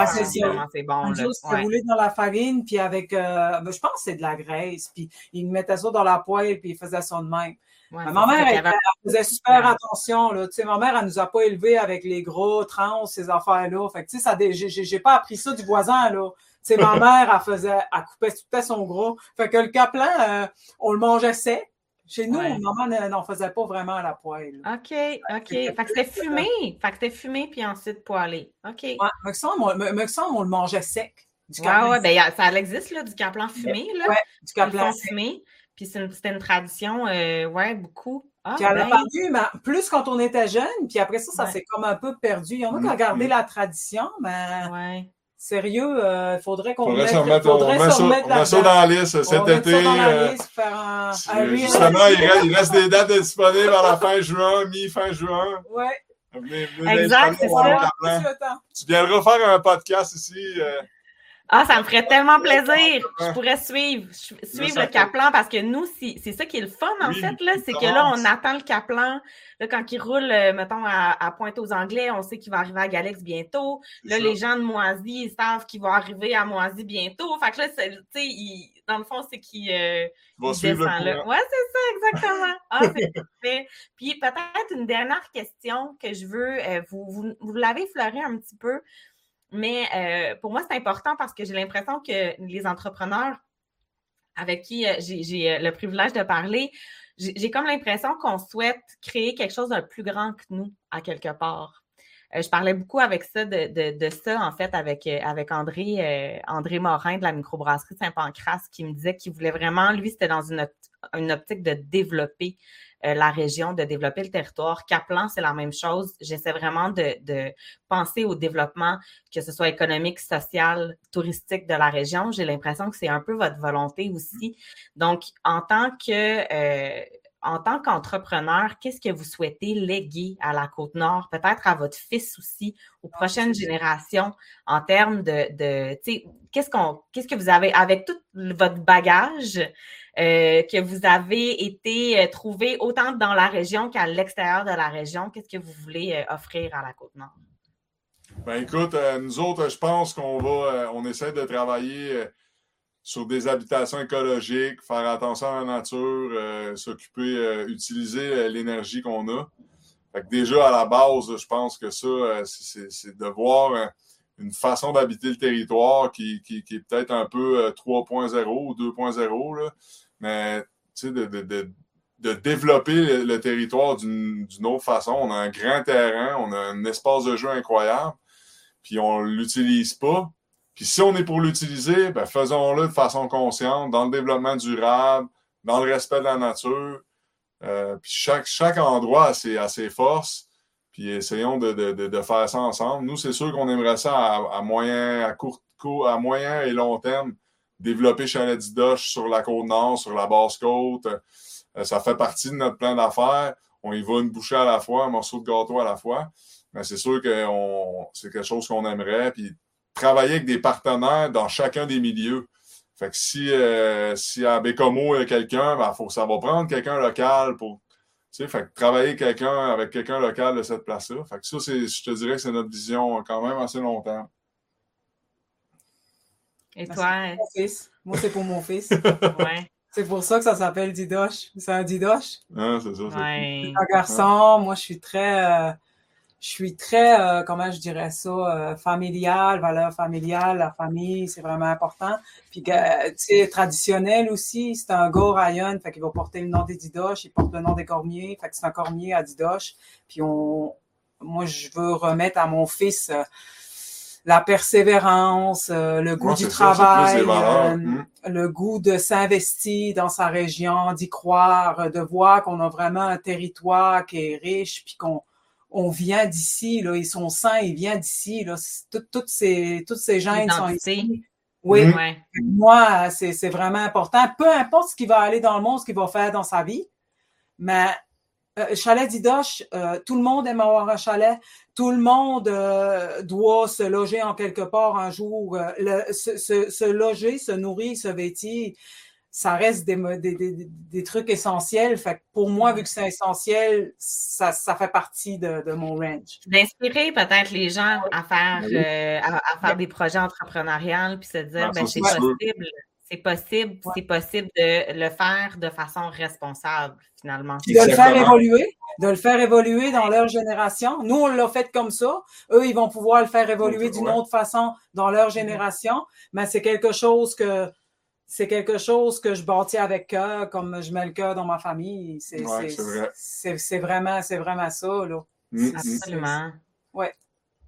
c'est bon. Juste rouler dans la farine. Puis avec. Ben, je pense que c'est de la graisse. Puis il mettait ça dans la poêle puis il faisait ça de même. ma mère, elle, faisait super attention. Là. Tu sais, ma mère, elle nous a pas élevés avec les gros trans, ces affaires-là. Fait que, tu sais, ça, j'ai, pas appris ça du voisin, là. Tu sais, ma *laughs* mère, elle faisait, elle coupait tout à son gros. Fait que le caplan, euh, on le mangeait sec. Chez nous, maman n'en faisait pas vraiment à la poêle. OK, OK. Fait que c'était fumé. Fait que c'était fumé puis ensuite poêlé. OK. Ouais, me semble, on le mangeait sec. Du ouais, ben, ça existe, là, du caplan fumé. Là. Ouais, du caplan fumé. Puis c'était une tradition, euh, ouais, beaucoup. Ah, puis elle a ben. perdu, mais plus quand on était jeune, puis après ça, ça s'est comme un peu perdu. Il y en a qui ont gardé la tradition, mais ouais. sérieux, il euh, faudrait qu'on mette, remettre, faudrait on, met ça, on met ça dans la liste cet on été. Met ça dans la euh, liste, faire un, un justement, il reste, il reste, des dates disponibles à la fin juin, mi-fin juin. Ouais. Venez, venez exact, c'est ça. Tu viendras faire un podcast ici. Euh, ah, ça me ferait tellement plaisir. Je pourrais suivre, suivre le Caplan parce que nous, c'est ça qui est le fun, en fait, là. C'est que là, on attend le Caplan. Là, quand il roule, euh, mettons, à, Pointe aux Anglais, on sait qu'il va arriver à Galex bientôt. Là, les gens de Moisy, ils savent qu'il va arriver à Moisy bientôt. Fait que là, tu sais, dans le fond, c'est qu'il euh, descend là. Ouais, c'est ça, exactement. *laughs* Ah, c'est parfait. Puis peut-être une dernière question que je veux, euh, vous, vous, vous l'avez fleuré un petit peu. Mais euh, pour moi, c'est important parce que j'ai l'impression que les entrepreneurs avec qui euh, j'ai euh, le privilège de parler, j'ai comme l'impression qu'on souhaite créer quelque chose de plus grand que nous, à quelque part. je parlais beaucoup avec ça, de, ça, en fait, avec, André, André Morin de la microbrasserie Saint-Pancras, qui me disait qu'il voulait vraiment, lui, c'était dans une optique de développer euh, la région, de développer le territoire. Caplan, c'est la même chose. J'essaie vraiment de, penser au développement, que ce soit économique, social, touristique de la région. J'ai l'impression que c'est un peu votre volonté aussi. Donc, en tant que euh, en tant qu'entrepreneur, qu'est-ce que vous souhaitez léguer à la Côte-Nord, peut-être à votre fils aussi, aux prochaines générations, en termes de, de qu'est-ce qu'on, qu'est-ce que vous avez avec tout votre bagage, euh, que vous avez été euh, trouvé autant dans la région qu'à l'extérieur de la région. Qu'est-ce que vous voulez euh, offrir à la Côte-Nord? Ben écoute, nous autres, je pense qu'on va, on essaie de travailler sur des habitations écologiques, faire attention à la nature, s'occuper, utiliser l'énergie qu'on a. Fait que déjà, à la base, je pense que ça, c'est de voir une façon d'habiter le territoire qui, est peut-être un peu 3.0 ou 2.0, mais de, de, de, de, développer le, territoire d'une autre façon. On a un grand terrain, on a un espace de jeu incroyable, puis on ne l'utilise pas. Puis si on est pour l'utiliser, ben faisons-le de façon consciente, dans le développement durable, dans le respect de la nature. Euh, puis chaque, chaque endroit a ses, a ses forces, puis essayons de, de, de, faire ça ensemble. Nous, c'est sûr qu'on aimerait ça à, à moyen, à court, à moyen et long terme développer Chalet Didoche sur la côte nord, sur la basse côte. Euh, ça fait partie de notre plan d'affaires. On y va une bouchée à la fois, un morceau de gâteau à la fois. Mais c'est sûr que c'est quelque chose qu'on aimerait. Puis travailler avec des partenaires dans chacun des milieux. Fait que si, euh, si à Bécomo, il y a quelqu'un, ben, faut, ça va prendre quelqu'un local pour. Tu sais, fait que travailler quelqu'un avec quelqu'un local de cette place-là. Fait que ça, je te dirais que c'est notre vision quand même assez longtemps. Et toi? Moi, c'est pour mon fils. *laughs* ouais. C'est pour ça que ça s'appelle Didoche. C'est un Didoche. Ah, c'est ça. Ouais. Un garçon, moi, je suis très, euh, je suis très, euh, comment je dirais ça, euh, familial, valeur familiale, la famille, c'est vraiment important. Puis, tu sais, traditionnel aussi, c'est un go Ryan, fait qu'il va porter le nom des Didoches, il porte le nom des Cormiers, fait que c'est un Cormier à Didoche. Puis, on, moi, je veux remettre à mon fils la persévérance, euh, le goût du travail, euh, hmm. le goût de s'investir dans sa région, d'y croire, de voir qu'on a vraiment un territoire qui est riche, puis qu'on on vient d'ici, là, ils sont sains, ils viennent d'ici, là, toutes ces, toutes ces gens sont ici. Oui, moi, c'est vraiment important. Peu importe ce qui va aller dans le monde, ce qu'il va faire dans sa vie, mais euh, chalet d'Idoche, euh, tout le monde aime avoir un chalet. Tout le monde euh, doit se loger en quelque part un jour. se, loger, se nourrir, se vêtir, ça reste des, des, trucs essentiels. Fait pour moi, vu que c'est essentiel, ça, fait partie de, mon range. D'inspirer peut-être les gens à faire, à, faire des projets entrepreneuriaux puis se dire, ben, c'est possible. C'est possible, c'est possible de le faire de façon responsable, finalement. De le faire évoluer, de le faire évoluer dans leur génération. Nous, on l'a fait comme ça. Eux, ils vont pouvoir le faire évoluer d'une autre façon dans leur génération. Mais c'est quelque chose que c'est quelque chose que je bâtis avec cœur, comme je mets le cœur dans ma famille. C'est vraiment, c'est vraiment ça, là. Mm, mm. Absolument. Ouais.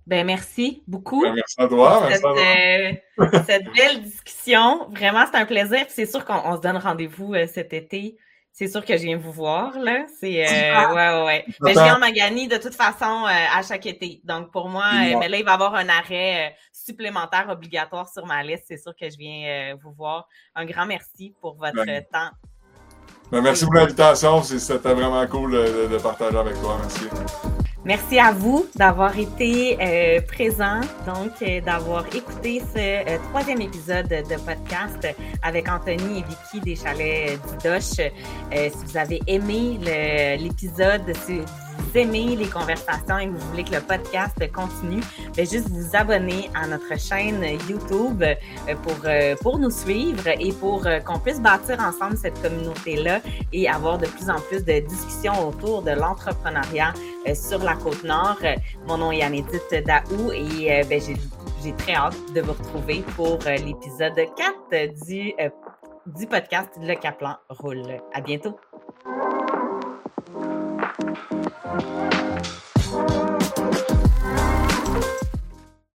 Ben, merci beaucoup. Ben, merci à toi. Cette, euh, cette belle discussion. Vraiment, c'est un plaisir. C'est sûr qu'on se donne rendez-vous euh, cet été. C'est sûr que je viens vous voir, là. C'est, euh, ouais, ouais, Mais je viens en Magani de toute façon à chaque été. Donc, pour moi, mais là, il va y avoir un arrêt supplémentaire obligatoire sur ma liste. C'est sûr que je viens vous voir. Un grand merci pour votre temps. Ben, merci pour l'invitation. C'était vraiment cool de partager avec toi. Merci. Merci à vous d'avoir été euh, présent, donc euh, d'avoir écouté ce euh, troisième épisode de podcast avec Anthony et Vicky des Chalets d'Idoche. si vous avez aimé l'épisode, si vous aimez les conversations et que vous voulez que le podcast continue, ben juste vous abonner à notre chaîne YouTube euh, pour, euh, pour nous suivre et pour euh, qu'on puisse bâtir ensemble cette communauté-là et avoir de plus en plus de discussions autour de l'entrepreneuriat sur la côte nord. Mon nom est Anédite Daou et ben, j'ai très hâte de vous retrouver pour l'épisode 4 du, du podcast Le Caplan Roule. À bientôt. Thank you.